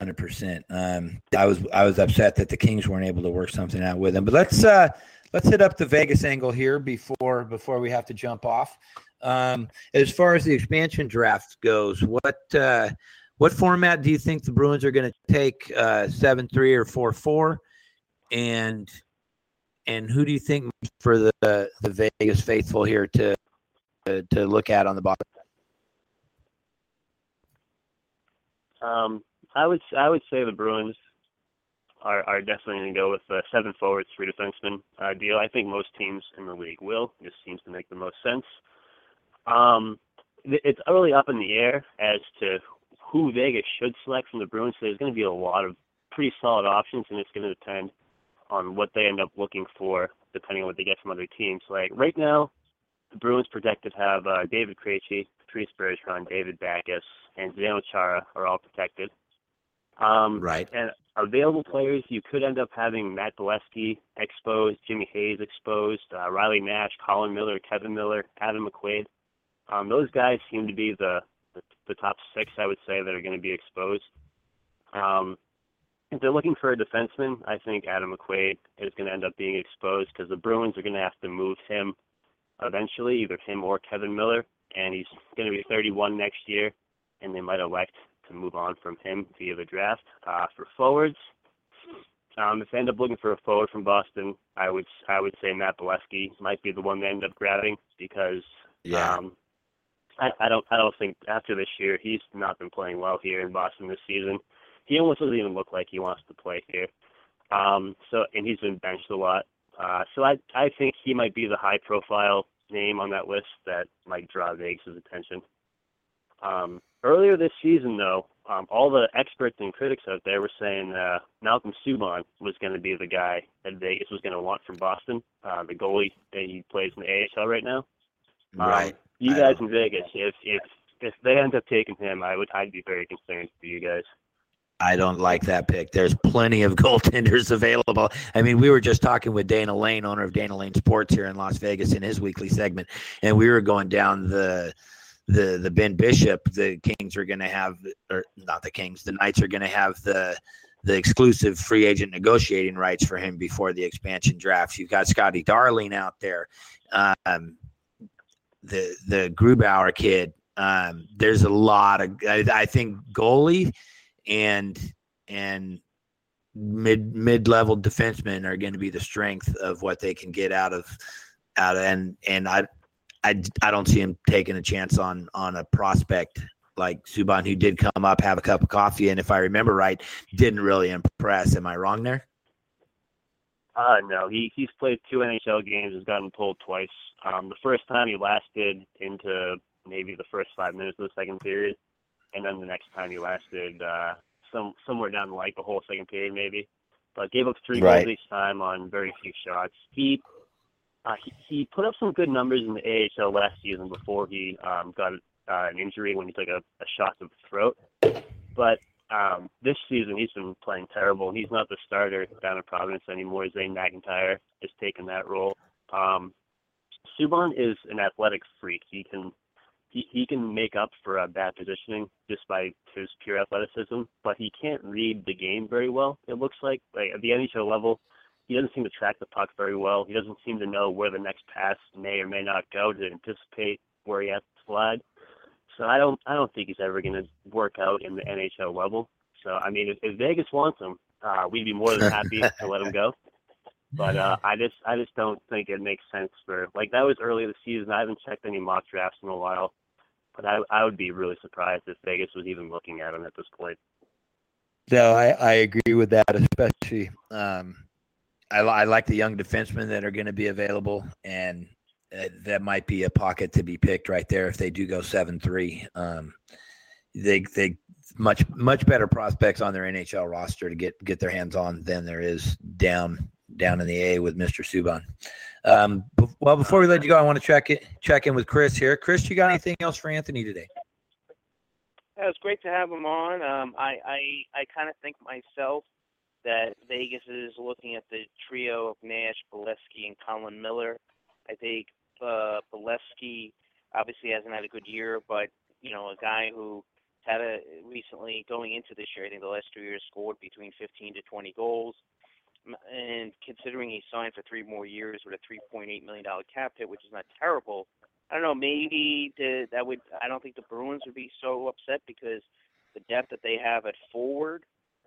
Hundred percent. Um, I was I was upset that the Kings weren't able to work something out with him. But let's uh, let's hit up the Vegas angle here before before we have to jump off. Um, as far as the expansion draft goes, what uh, what format do you think the Bruins are going to take? Uh, seven three or four four, and and who do you think for the the Vegas faithful here to to, to look at on the bottom? Um, I would I would say the Bruins are are definitely going to go with the seven forwards, three defensemen uh, deal. I think most teams in the league will. This seems to make the most sense. Um, it's really up in the air as to who Vegas should select from the Bruins. So there's going to be a lot of pretty solid options, and it's going to depend on what they end up looking for, depending on what they get from other teams. Like right now, the Bruins projected have uh, David Krejci, Patrice Bergeron, David Backes, and Zdeno Chara are all protected. Um, Right. And available players, you could end up having Matt Beleskey exposed, Jimmy Hayes exposed, uh, Riley Nash, Colin Miller, Kevan Miller, Adam McQuaid. Um, those guys seem to be the, the the top six, I would say, that are going to be exposed. Um, if they're looking for a defenseman, I think Adam McQuaid is going to end up being exposed because the Bruins are going to have to move him eventually, either him or Kevan Miller, and he's going to be 31 next year, and they might elect to move on from him via the draft. Uh, for forwards, um, if they end up looking for a forward from Boston, I would I would say Matt Beleskey might be the one they end up grabbing because yeah. um, I, I don't I don't think after this year he's not been playing well here in Boston this season. He almost doesn't even look like he wants to play here. Um, so and he's been benched a lot. Uh, so I I think he might be the high profile name on that list that might draw Vegas' attention. Um, earlier this season, though, um, all the experts and critics out there were saying uh, Malcolm Subban was going to be the guy that Vegas was going to want from Boston, uh, the goalie that he plays in the AHL right now. Um, Right. You guys in Vegas, if if if they end up taking him, I would I'd be very concerned for you guys. I don't like that pick. There's plenty of goaltenders available. I mean, we were just talking with Dana Lane, owner of Dana Lane Sports here in Las Vegas, in his weekly segment, and we were going down the the the Ben Bishop. The Kings are going to have, or not the Kings, the Knights are going to have the the exclusive free agent negotiating rights for him before the expansion draft. You've got Scotty Darling out there, um, the the Grubauer kid. Um, there's a lot of. I, I think goalie and and mid mid level defensemen are going to be the strength of what they can get out of out of, and and I I I don't see him taking a chance on on a prospect like Subban who did come up have a cup of coffee and if I remember right didn't really impress. Am I wrong there? Uh no, he he's played two NHL games, has gotten pulled twice. Um, the first time he lasted into maybe the first five minutes of the second period, and then the next time he lasted uh, some somewhere down the like the whole second period maybe. But gave up three Right. goals each time on very few shots. He, uh, he he put up some good numbers in the AHL last season before he um, got uh, an injury when he took a, a shot to the throat. But um, this season he's been playing terrible. He's not the starter down in Providence anymore. Zane McIntyre has taken that role. Um, Subban is an athletic freak. He can he, he can make up for uh, bad positioning just by his pure athleticism, but he can't read the game very well. It looks like, like at the NHL level, he doesn't seem to track the puck very well. He doesn't seem to know where the next pass may or may not go to anticipate where he has to slide. So I don't I don't think he's ever going to work out in the NHL level. So I mean, if, if Vegas wants him, uh, we'd be more than happy to let him go. But uh, I just I just don't think it makes sense for like that was early in the season. I haven't checked any mock drafts in a while, but I I would be really surprised if Vegas was even looking at him at this point. No, I, I agree with that, especially. Um, I, I like the young defensemen that are going to be available, and uh, that might be a pocket to be picked right there if they do go seven three. Um, they they much much better prospects on their NHL roster to get get their hands on than there is down down in the A with Mr. Subban. Um, well, before we let you go, I want to check it check in with Chris here. Chris, you got anything else for Anthony today? Yeah, was great to have him on. Um, I I, I kind of think myself that Vegas is looking at the trio of Nash, Beleskey, and Colin Miller. I think uh, Beleskey obviously hasn't had a good year, but you know, a guy who had a recently going into this year, I think the last two years scored between 15 to 20 goals. And considering he signed for three more years with a 3.8 million dollar cap hit, which is not terrible, I don't know. Maybe the, that would. I don't think the Bruins would be so upset because the depth that they have at forward,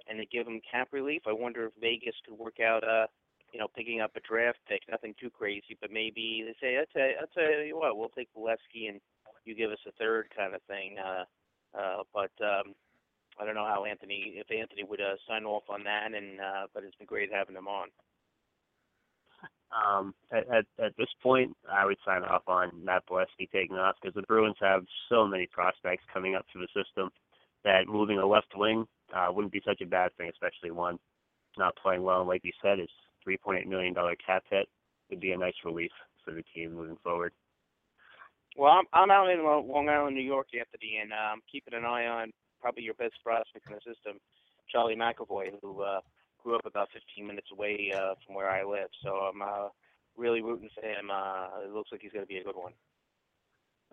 and they give them cap relief. I wonder if Vegas could work out, uh, you know, picking up a draft pick. Nothing too crazy, but maybe they say, "I'll tell, you, I'll tell you what, we'll take Beleskey and you give us a third kind of thing." Uh, uh, but um, I don't know how Anthony, if Anthony would uh, sign off on that. And uh, but it's been great having him on. Um, at, at at this point, I would sign off on Matt Beleskey taking off because the Bruins have so many prospects coming up through the system that moving a left wing uh, wouldn't be such a bad thing, especially one not playing well. And like you said, his $3.8 million cap hit would be a nice relief for the team moving forward. Well, I'm, I'm out in Long Island, New York, Anthony, and I'm um, keeping an eye on probably your best prospect in the system, Charlie McAvoy, who uh, grew up about 15 minutes away uh, from where I live. So I'm uh, really rooting for him. Uh, it looks like he's going to be a good one.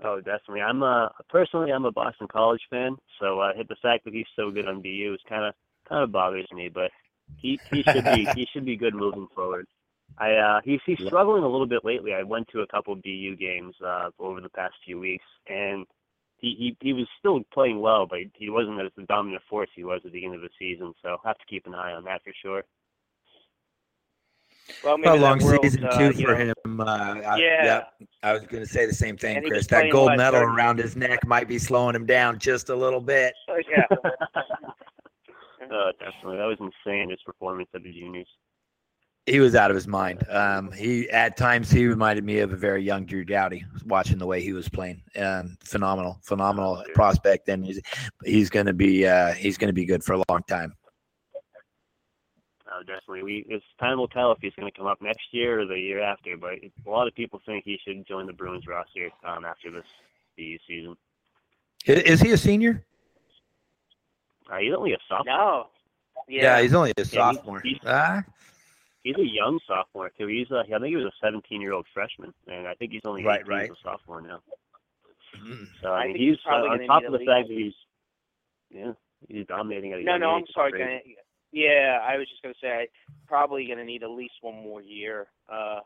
Oh, definitely. I'm uh personally I'm a Boston College fan, so uh, the fact that he's so good on BU is kind of kind of bothers me. But he he should be he should be good moving forward. I uh he's he's struggling a little bit lately. I went to a couple of BU games uh over the past few weeks, and he he he was still playing well, but he wasn't as the dominant force he was at the end of the season. So I'll have to keep an eye on that for sure. Well, maybe a long world, season uh, too for know, him. Uh, I, Yeah. I was going to say the same thing, Chris. That gold medal 30? around his neck might be slowing him down just a little bit. Oh, yeah. uh, definitely, that was insane. His performance at the juniors. He was out of his mind. Um, he at times he reminded me of a very young Drew Doughty. Watching the way he was playing, um, phenomenal, phenomenal Oh, prospect, and he's he's going to be uh, he's going to be good for a long time. Uh, definitely, we it's time will tell if he's going to come up next year or the year after. But a lot of people think he should join the Bruins roster um, after this BU season. Is, is he a senior? Uh, he's only a sophomore. no. Yeah, Yeah. he's only a he's- sophomore. he's- Ah, He's a young sophomore too. He's uh, I think he was a 17 year old freshman, and I think he's only Right, 18 right. as a sophomore now. mm. So I I mean, he's he's uh, probably on top of the at fact that he's yeah he's dominating at a No, young no, age. I'm sorry. Gonna, yeah, I was just going to say, I probably going to need at least one more year. Uh,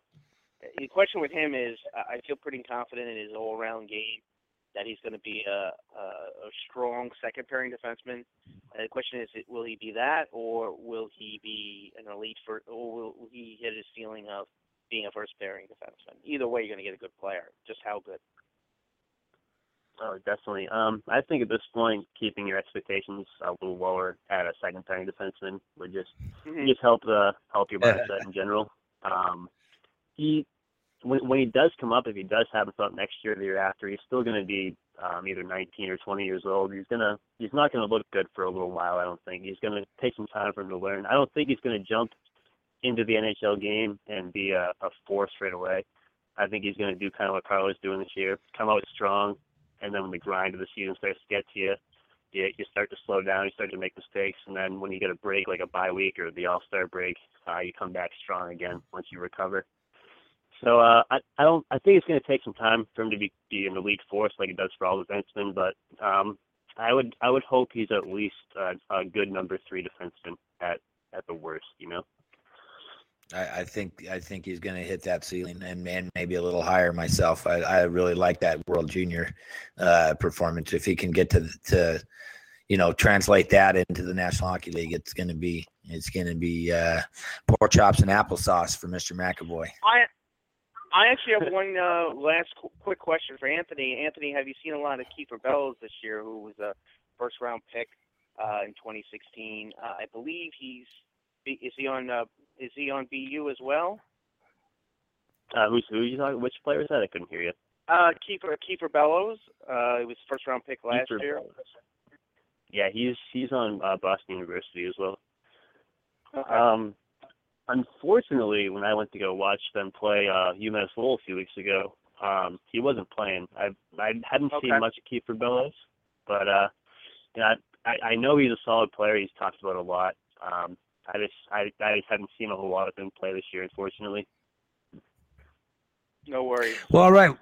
the question with him is, I I feel pretty confident in his all-around game that he's going to be a, a, a strong second pairing defenseman. Uh, the question is, will he be that, or will he be an elite for, or will he hit his ceiling of being a first pairing defenseman? Either way, you're going to get a good player. Just how good? Oh, definitely. Um, I think at this point, keeping your expectations a little lower at a second pairing defenseman would just Mhm. just help the help your Yeah. mindset in general. Um, he when when he does come up, if he does come up next year or the year after, he's still going to be um, either 19 or 20 years old. He's gonna he's not going to look good for a little while. I don't think he's going to take some time for him to learn. I don't think he's going to jump into the NHL game and be a, a force right away. I think he's going to do kind of what Carlo's doing this year, come out strong, and then when the grind of the season starts to get to you, you you start to slow down, you start to make mistakes, and then when you get a break like a bye week or the All Star break, uh, you come back strong again once you recover. So uh, I I don't I think it's going to take some time for him to be be in the league force like it does for all the defensemen, but um, I would I would hope he's at least a, a good number three defenseman at at the worst, you know. I, I think I think he's going to hit that ceiling and, and maybe a little higher myself. I, I really like that World Junior uh, performance. If he can get to to you know translate that into the National Hockey League, it's going to be it's going to be uh, pork chops and applesauce for Mr. McAvoy. I I actually have one uh, last qu- quick question for Anthony. Anthony, have you seen a lot of Kiefer Bellows this year, who was a first round pick uh, in 2016? Uh, I believe he's is he on uh, is he on BU as well? Uh, who's who you talking? Which player is that? I couldn't hear you. Uh, Kiefer Kiefer Bellows. Uh, he was first round pick last Kiefer year. Bellows. Yeah, he's he's on uh, Boston University as well. Okay. Um, unfortunately, when I went to go watch them play uh, UMass Lowell a few weeks ago, um, he wasn't playing. I I hadn't Okay. seen much of Kiefer Bellows, but uh, you know, I I know he's a solid player. He's talked about a lot. Um, I just I I just haven't seen a whole lot of him play this year, unfortunately. no worries. Well, all right.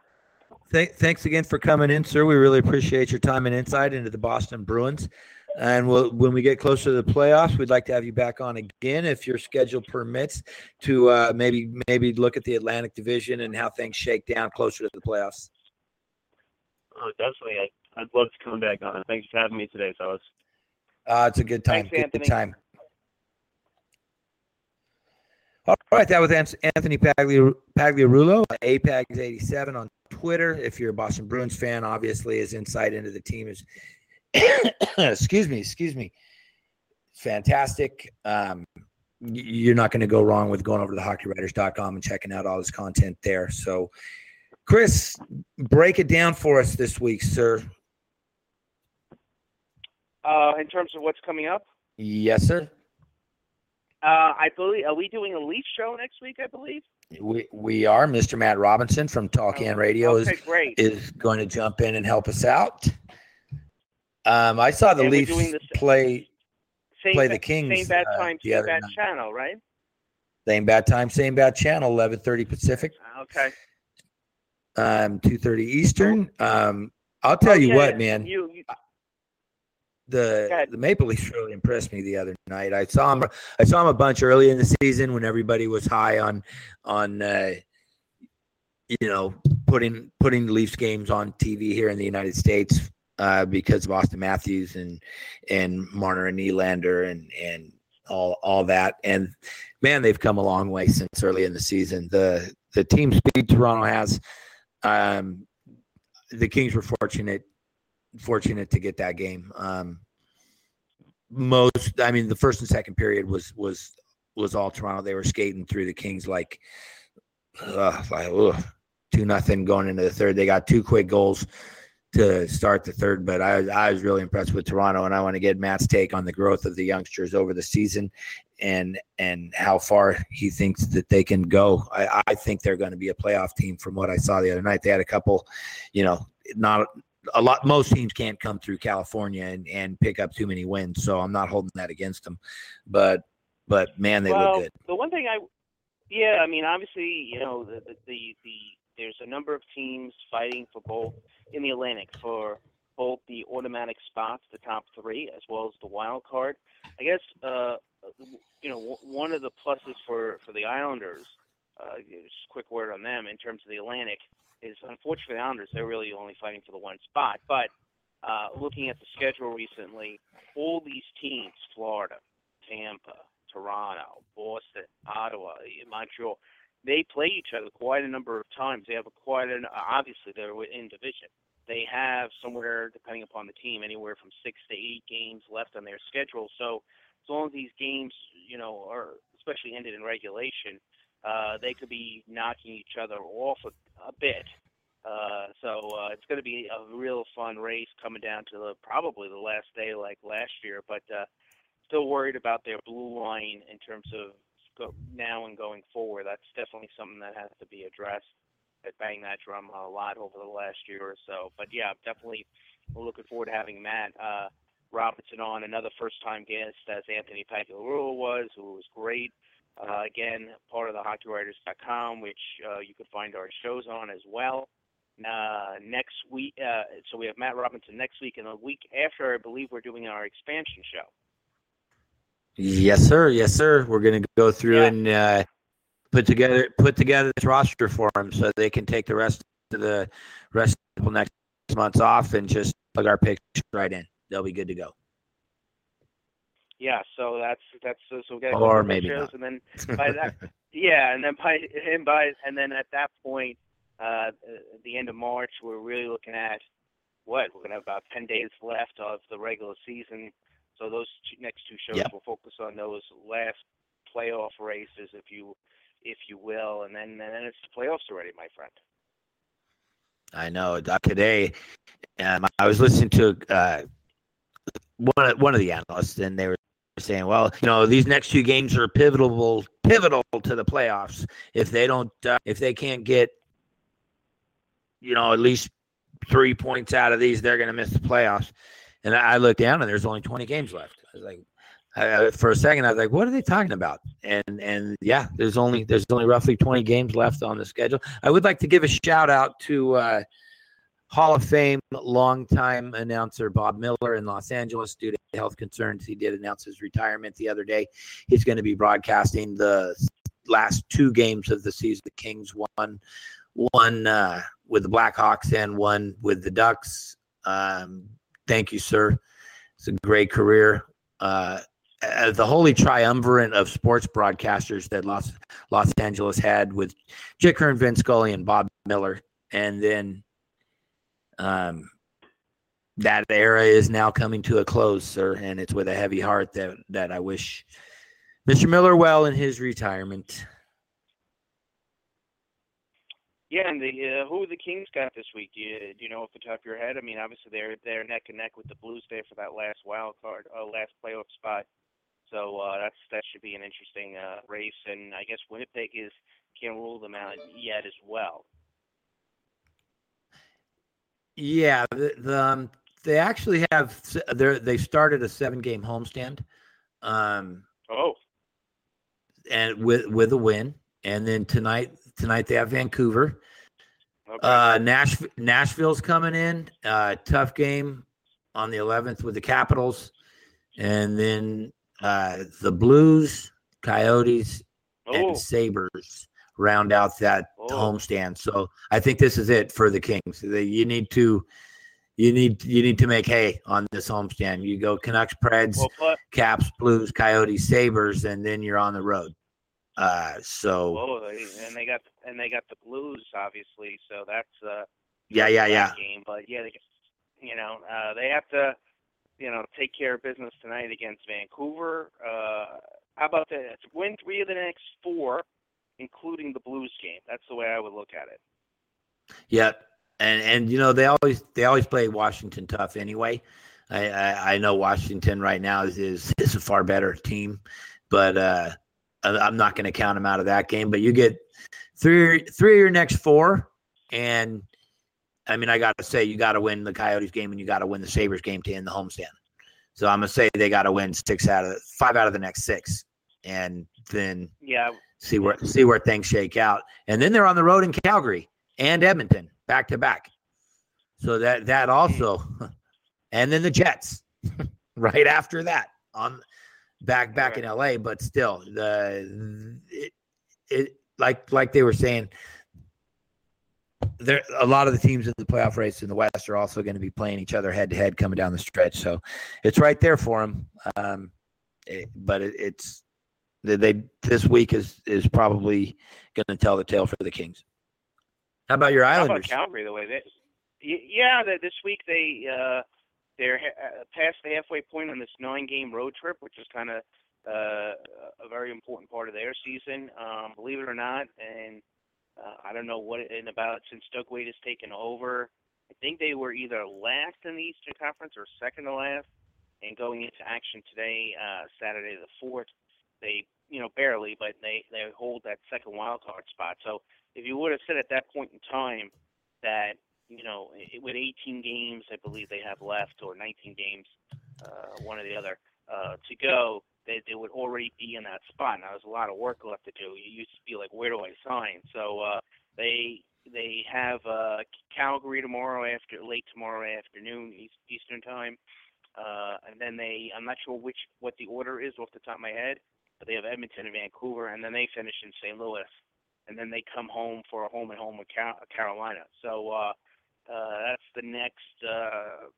Th- thanks again for coming in, sir. We really appreciate your time and insight into the Boston Bruins. And we'll, when we get closer to the playoffs, we'd like to have you back on again if your schedule permits to uh, maybe maybe look at the Atlantic Division and how things shake down closer to the playoffs. Oh, definitely. I, I'd love to come back on. Thanks for having me today, fellas. Uh, it's a good time. Thanks, good, Anthony. time. All right, that was Anthony Paglia- Pagliarulo, APAGS87 on Twitter. If you're a Boston Bruins fan, obviously his insight into the team is, excuse me, excuse me, fantastic. Um, you're not going to go wrong with going over to thehockeywriters.com and checking out all this content there. So, Chris, break it down for us this week, sir. Uh, in terms of what's coming up, Yes, sir. uh, I believe are we doing a Leaf show next week? I believe. We we are. Mr. Matt Robinson from Talk and Radio is great. is going to jump in and help us out. Um, I saw the And Leafs doing the play same play ba- the Kings, Same bad uh, time, the same bad night. channel, right? same bad time, same bad channel, eleven thirty Pacific, Okay. um, two thirty Eastern. Um, I'll tell Oh, you yeah, what, man. You, you the the Maple Leafs really impressed me the other night. I saw him I saw him a bunch early in the season when everybody was high on on uh, you know putting putting the Leafs games on TV here in the United States uh, because of Auston Matthews and and Marner and Nylander and and all all that and man they've come a long way since early in the season. The the team speed Toronto has um, the Kings were fortunate fortunate to get that game. Um, most, I mean, the first and second period was was was all Toronto. They were skating through the Kings like, uh, like ugh, two nothing going into the third. They got two quick goals to start the third, but I I was really impressed with Toronto, and I want to get Matt's take on the growth of the youngsters over the season and and how far he thinks that they can go. I, I think they're going to be a playoff team from what I saw the other night. They had a couple, you know, not a lot most teams can't come through California and, and pick up too many wins. So I'm not holding that against them. But but man, they well, look good. the one thing I, yeah, I mean, obviously, you know, the, the the the there's a number of teams fighting for both in the Atlantic for both the automatic spots, the top three, as well as the wild card. I guess, uh, you know, one of the pluses for for the Islanders, uh, just a quick word on them in terms of the Atlantic, is unfortunately the Islanders they're really only fighting for the one spot. But uh, looking at the schedule recently, all these teams, Florida, Tampa, Toronto, Boston, Ottawa, Montreal, they play each other quite a number of times. They have a quite an obviously they're in division. They have somewhere, depending upon the team, anywhere from six to eight games left on their schedule. So as long as these games, you know, are especially ended in regulation, uh, they could be knocking each other off a, a bit. Uh, so uh, it's going to be a real fun race coming down to the, probably the last day like last year. But uh, still worried about their blue line in terms of go, now and going forward. That's definitely something that has to be addressed. I banged that drum a lot over the last year or so. But yeah, definitely we're looking forward to having Matt uh, Robinson on, another first-time guest, as Anthony Pagliarulo was, who was great. Uh, again, part of the HockeyWriters.com, which uh, you can find our shows on as well. Uh, next week, uh, so we have Matt Robinson next week, and the week after, I believe we're doing our expansion show. Yes, sir. Yes, sir. We're going to go through Yeah. and uh, put together put together this roster for them so they can take the rest of the rest of the next months off and just plug our picks right in. They'll be good to go. Yeah, so that's that's so, so we got a Or maybe shows, not. and then by that, yeah, and then by and by and then at that point, uh, the end of March, we're really looking at what we're gonna have about ten days left of the regular season. So those two, next two shows Yep. will focus on those last playoff races, if you if you will, and then and then it's the playoffs already, my friend. I know. Today, um, I was listening to uh, one of, one of the analysts, and they were saying, "Well, you know, these next two games are pivotal pivotal to the playoffs. If they don't, uh, if they can't get, you know, at least three points out of these, they're going to miss the playoffs." And I looked down, and there's only 20 games left. I was like, I- for a second, I was like, "What are they talking about?" And and yeah, there's only there's only roughly 20 games left on the schedule. I would like to give a shout out to uh, Hall of Fame longtime announcer Bob Miller in Los Angeles due to health concerns. He did announce his retirement the other day. He's going to be broadcasting the last two games of the season. The Kings won one uh, with the Blackhawks and one with the Ducks. Um, thank you, sir. It's a great career. Uh, uh, the holy triumvirate of sports broadcasters that Los Los Angeles had with Chick Hearn, Vince Scully, and Bob Miller, and then um, that era is now coming to a close, sir, and it's with a heavy heart that that I wish Mr. Miller well in his retirement. Yeah, and the uh, who the Kings got this week? Do you, do you know off the top of your head? I mean, obviously they're they're neck and neck with the Blues there for that last wild card, uh, last playoff spot. So uh, that's that should be an interesting uh, race, and I guess Winnipeg is can't rule them out yet as well. Yeah, the, the um, they actually have they they started a seven game homestand, um, Oh, and with with a win, and then tonight tonight they have Vancouver. okay. Uh, Nash, Nashville's coming in. Uh, tough game on the 11th with the Capitals, and then uh, the Blues, Coyotes, oh, and Sabres round out that Oh. homestand. So I think this is it for the Kings. You need to, you need, you need to make hay on this homestand. You go Canucks, Preds, well, Caps, Blues, Coyotes, Sabres, and then you're on the road. Uh, so oh, and they got and they got the Blues obviously, so that's uh, yeah, yeah, yeah. game. But yeah, they, you know, uh, they have to, you know, take care of business tonight against Vancouver. Uh, how about that? Win three of the next four, including the Blues game. That's the way I would look at it. Yep. And and you know they always they always play Washington tough anyway. I I, I know Washington right now is, is is a far better team, but uh, I'm not going to count them out of that game. But you get three three of your next four, and I mean I got to say you got to win the Coyotes game and you got to win the Sabres game to end the homestand. So I'm gonna say they got to win six out of five out of the next six, and then Yeah, see where see where things shake out. And then they're on the road in Calgary and Edmonton back to back. So that that also, and then the Jets right after that on back back in LA. But still, the it, it like like they were saying. There, a lot of the teams in the playoff race in the West are also going to be playing each other head to head coming down the stretch. So it's right there for them. Um, it- but it, it's they, they this week is is probably going to tell the tale for the Kings. How about your Islanders? How about Calgary? The way they, yeah, this week they uh, they're ha- uh, past the halfway point on this nine-game road trip, which is kind of uh, a very important part of their season. Um, believe it or not, and uh, I don't know what in about since Doug Weight has taken over. I think they were either last in the Eastern Conference or second to last. And going into action today, uh, Saturday the fourth, they you know, barely, but they they hold that second wild card spot. So if you would have said at that point in time that you know, it, with 18 games, I believe they have left, or 19 games, uh, one or the other, uh, to go, they, they would already be in that spot. Now, there's a lot of work left to do. You used to be like, where do I sign? So uh, they they have uh, Calgary tomorrow after late tomorrow afternoon Eastern time, uh, and then they I'm not sure which what the order is off the top of my head, but they have Edmonton and Vancouver, and then they finish in St. Louis, and then they come home for a home and home with Carolina. So uh, uh, that's the next uh,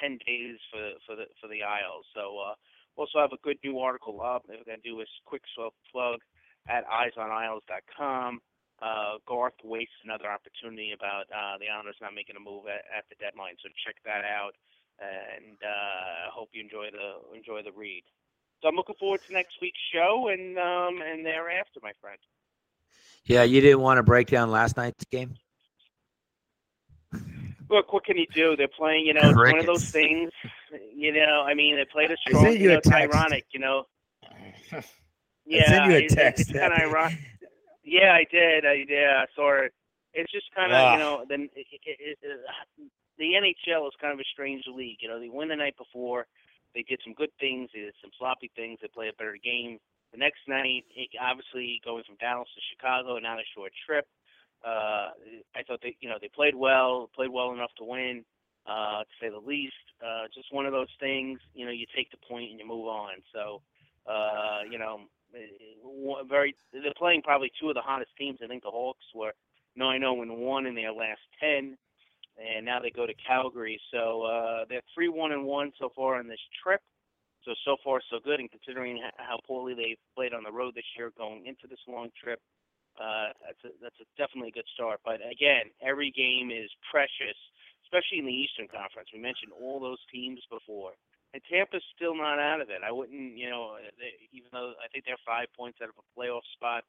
10 days for for the for the Isles. So uh, also have a good new article up. We're to do a quick plug at eyesonisles.com. Uh, Garth wastes another opportunity about uh, the Islanders not making a move at, at the deadline. So check that out, and uh, hope you enjoy the enjoy the read. So I'm looking forward to next week's show and um, and thereafter, my friend. Yeah, you didn't want to break down last night's game. Look, what can you do? They're playing, you know, it's one of those things. You know, I mean, they played a strong. I sent you, you know, it's ironic, you know. Yeah, I you a it, text. it's kind of ironic. Yeah, I did. I yeah, I saw it. It's just kind of Ah. you know then it, it, it, it, the NHL is kind of a strange league. You know, they win the night before, they did some good things, they did some sloppy things, they play a better game. The next night, it, obviously going from Dallas to Chicago, not a short trip. Uh, I thought they you know they played well, played well enough to win, uh, to say the least. Uh, just one of those things. You know, you take the point and you move on. So, uh, you know, very they're playing probably two of the hottest teams. I think the Hawks were nine zero and one in their last ten, and now they go to Calgary. So uh, they're three one and one so far on this trip. So so far so good, and considering how poorly they've played on the road this year, going into this long trip, uh, that's a, that's a definitely a good start. But again, every game is precious, especially in the Eastern Conference. We mentioned all those teams before, and Tampa's still not out of it. I wouldn't, you know, they, even though I think they're five points out of a playoff spot,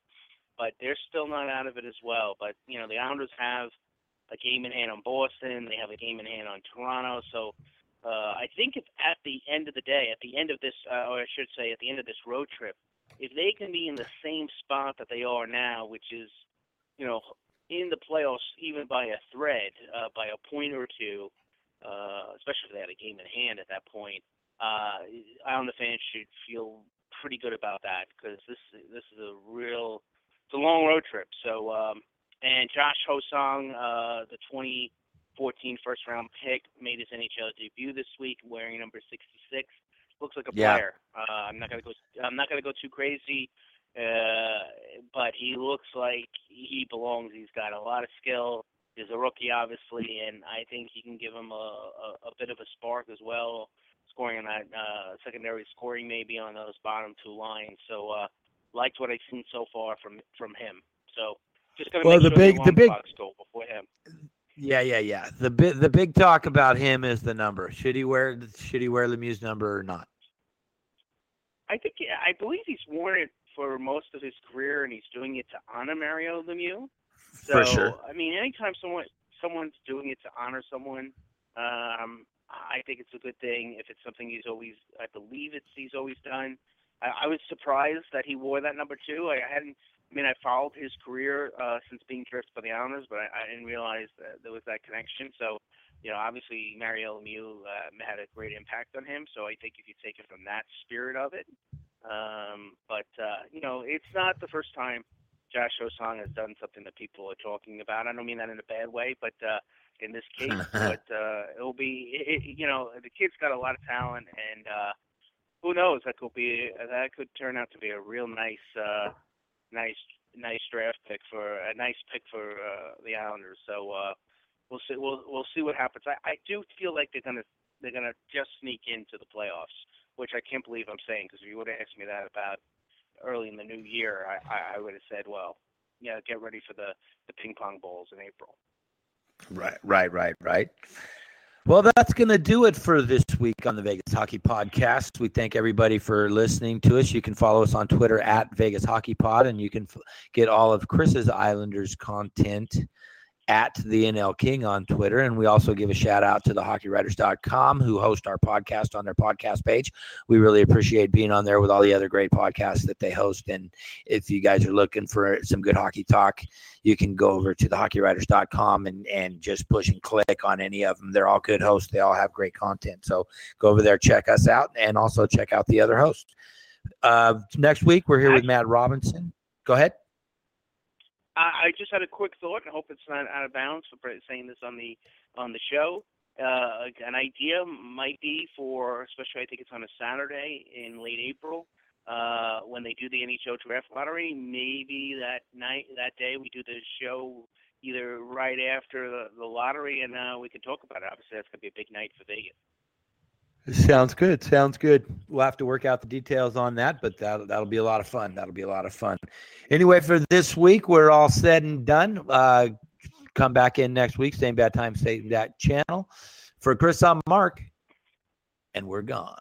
but they're still not out of it as well. But you know, the Islanders have a game in hand on Boston. They have a game in hand on Toronto. So uh, I think if at the end of the day, at the end of this, uh, or I should say, at the end of this road trip, if they can be in the same spot that they are now, which is, you know, in the playoffs even by a thread, uh, by a point or two, uh, especially if they had a game in hand at that point, uh, Islander fans should feel pretty good about that because this this is a real, it's a long road trip. So, um, and Josh Ho-Sang, uh, the 2014 first round pick, made his NHL debut this week wearing number 66 looks like a Yeah. player. Uh, I'm not gonna go. I'm not gonna go too crazy, uh, but he looks like he belongs. He's got a lot of skill. He's a rookie, obviously, and I think he can give him a, a, a bit of a spark as well, scoring on that uh, secondary scoring maybe on those bottom two lines. So, uh, liked what I've seen so far from from him. So, just gonna Well, make the sure big- the, big- go before him. Yeah, yeah, yeah. The big the big talk about him is the number. Should he wear should he wear Lemieux's number or not? I think I believe he's worn it for most of his career, and he's doing it to honor Mario Lemieux. So, For sure. I mean, anytime someone someone's doing it to honor someone, um, I think it's a good thing. If it's something he's always, I believe it's he's always done. I, I was surprised that he wore that number two. I hadn't. I mean, I followed his career uh, since being drafted for the Islanders, but I, I didn't realize that there was that connection. So, you know, obviously Mario Lemieux uh, had a great impact on him. So I think if you take it from that spirit of it, um, but uh, you know, it's not the first time Josh Ho-Sang has done something that people are talking about. I don't mean that in a bad way, but uh, in this case, but uh, it'll be, it, it, you know, the kid's got a lot of talent, and uh, who knows? That could be that could turn out to be a real nice, uh, nice, nice draft pick for a nice pick for uh, the Islanders. So uh, we'll see. We'll we'll see what happens. I, I do feel like they're gonna they're gonna just sneak into the playoffs, which I can't believe I'm saying because if you would have asked me that about early in the new year, I, I, would have said, well, yeah, get ready for the the ping pong balls in April. Right, right, right, right. Well, that's going to do it for this week on the Vegas Hockey Podcast. We thank everybody for listening to us. You can follow us on Twitter at Vegas Hockey Pod, and you can f- get all of Chris's Islanders content at the NL King on Twitter. And we also give a shout out to the hockeywriters.com who host our podcast on their podcast page. We really appreciate being on there with all the other great podcasts that they host. And if you guys are looking for some good hockey talk, you can go over to the hockeywriters.com and, and just push and click on any of them. They're all good hosts. They all have great content. So go over there, check us out, and also check out the other hosts. Uh, next week, we're here with Matt Robinson. Go ahead. I, I just had a quick thought. I hope it's not out of bounds for saying this on the on the show. Uh, an idea might be for, especially I think it's on a Saturday in late April uh, when they do the NHL draft lottery. Maybe that night, that day, we do the show either right after the, the lottery, and uh, we can talk about it. Obviously, that's going to be a big night for Vegas. Sounds good. Sounds good. We'll have to work out the details on that, but that'll, that'll be a lot of fun. That'll be a lot of fun. Anyway, for this week, we're all said and done. Uh, come back in next week, same bad time, same that channel. For Chris, I'm Mark, and we're gone.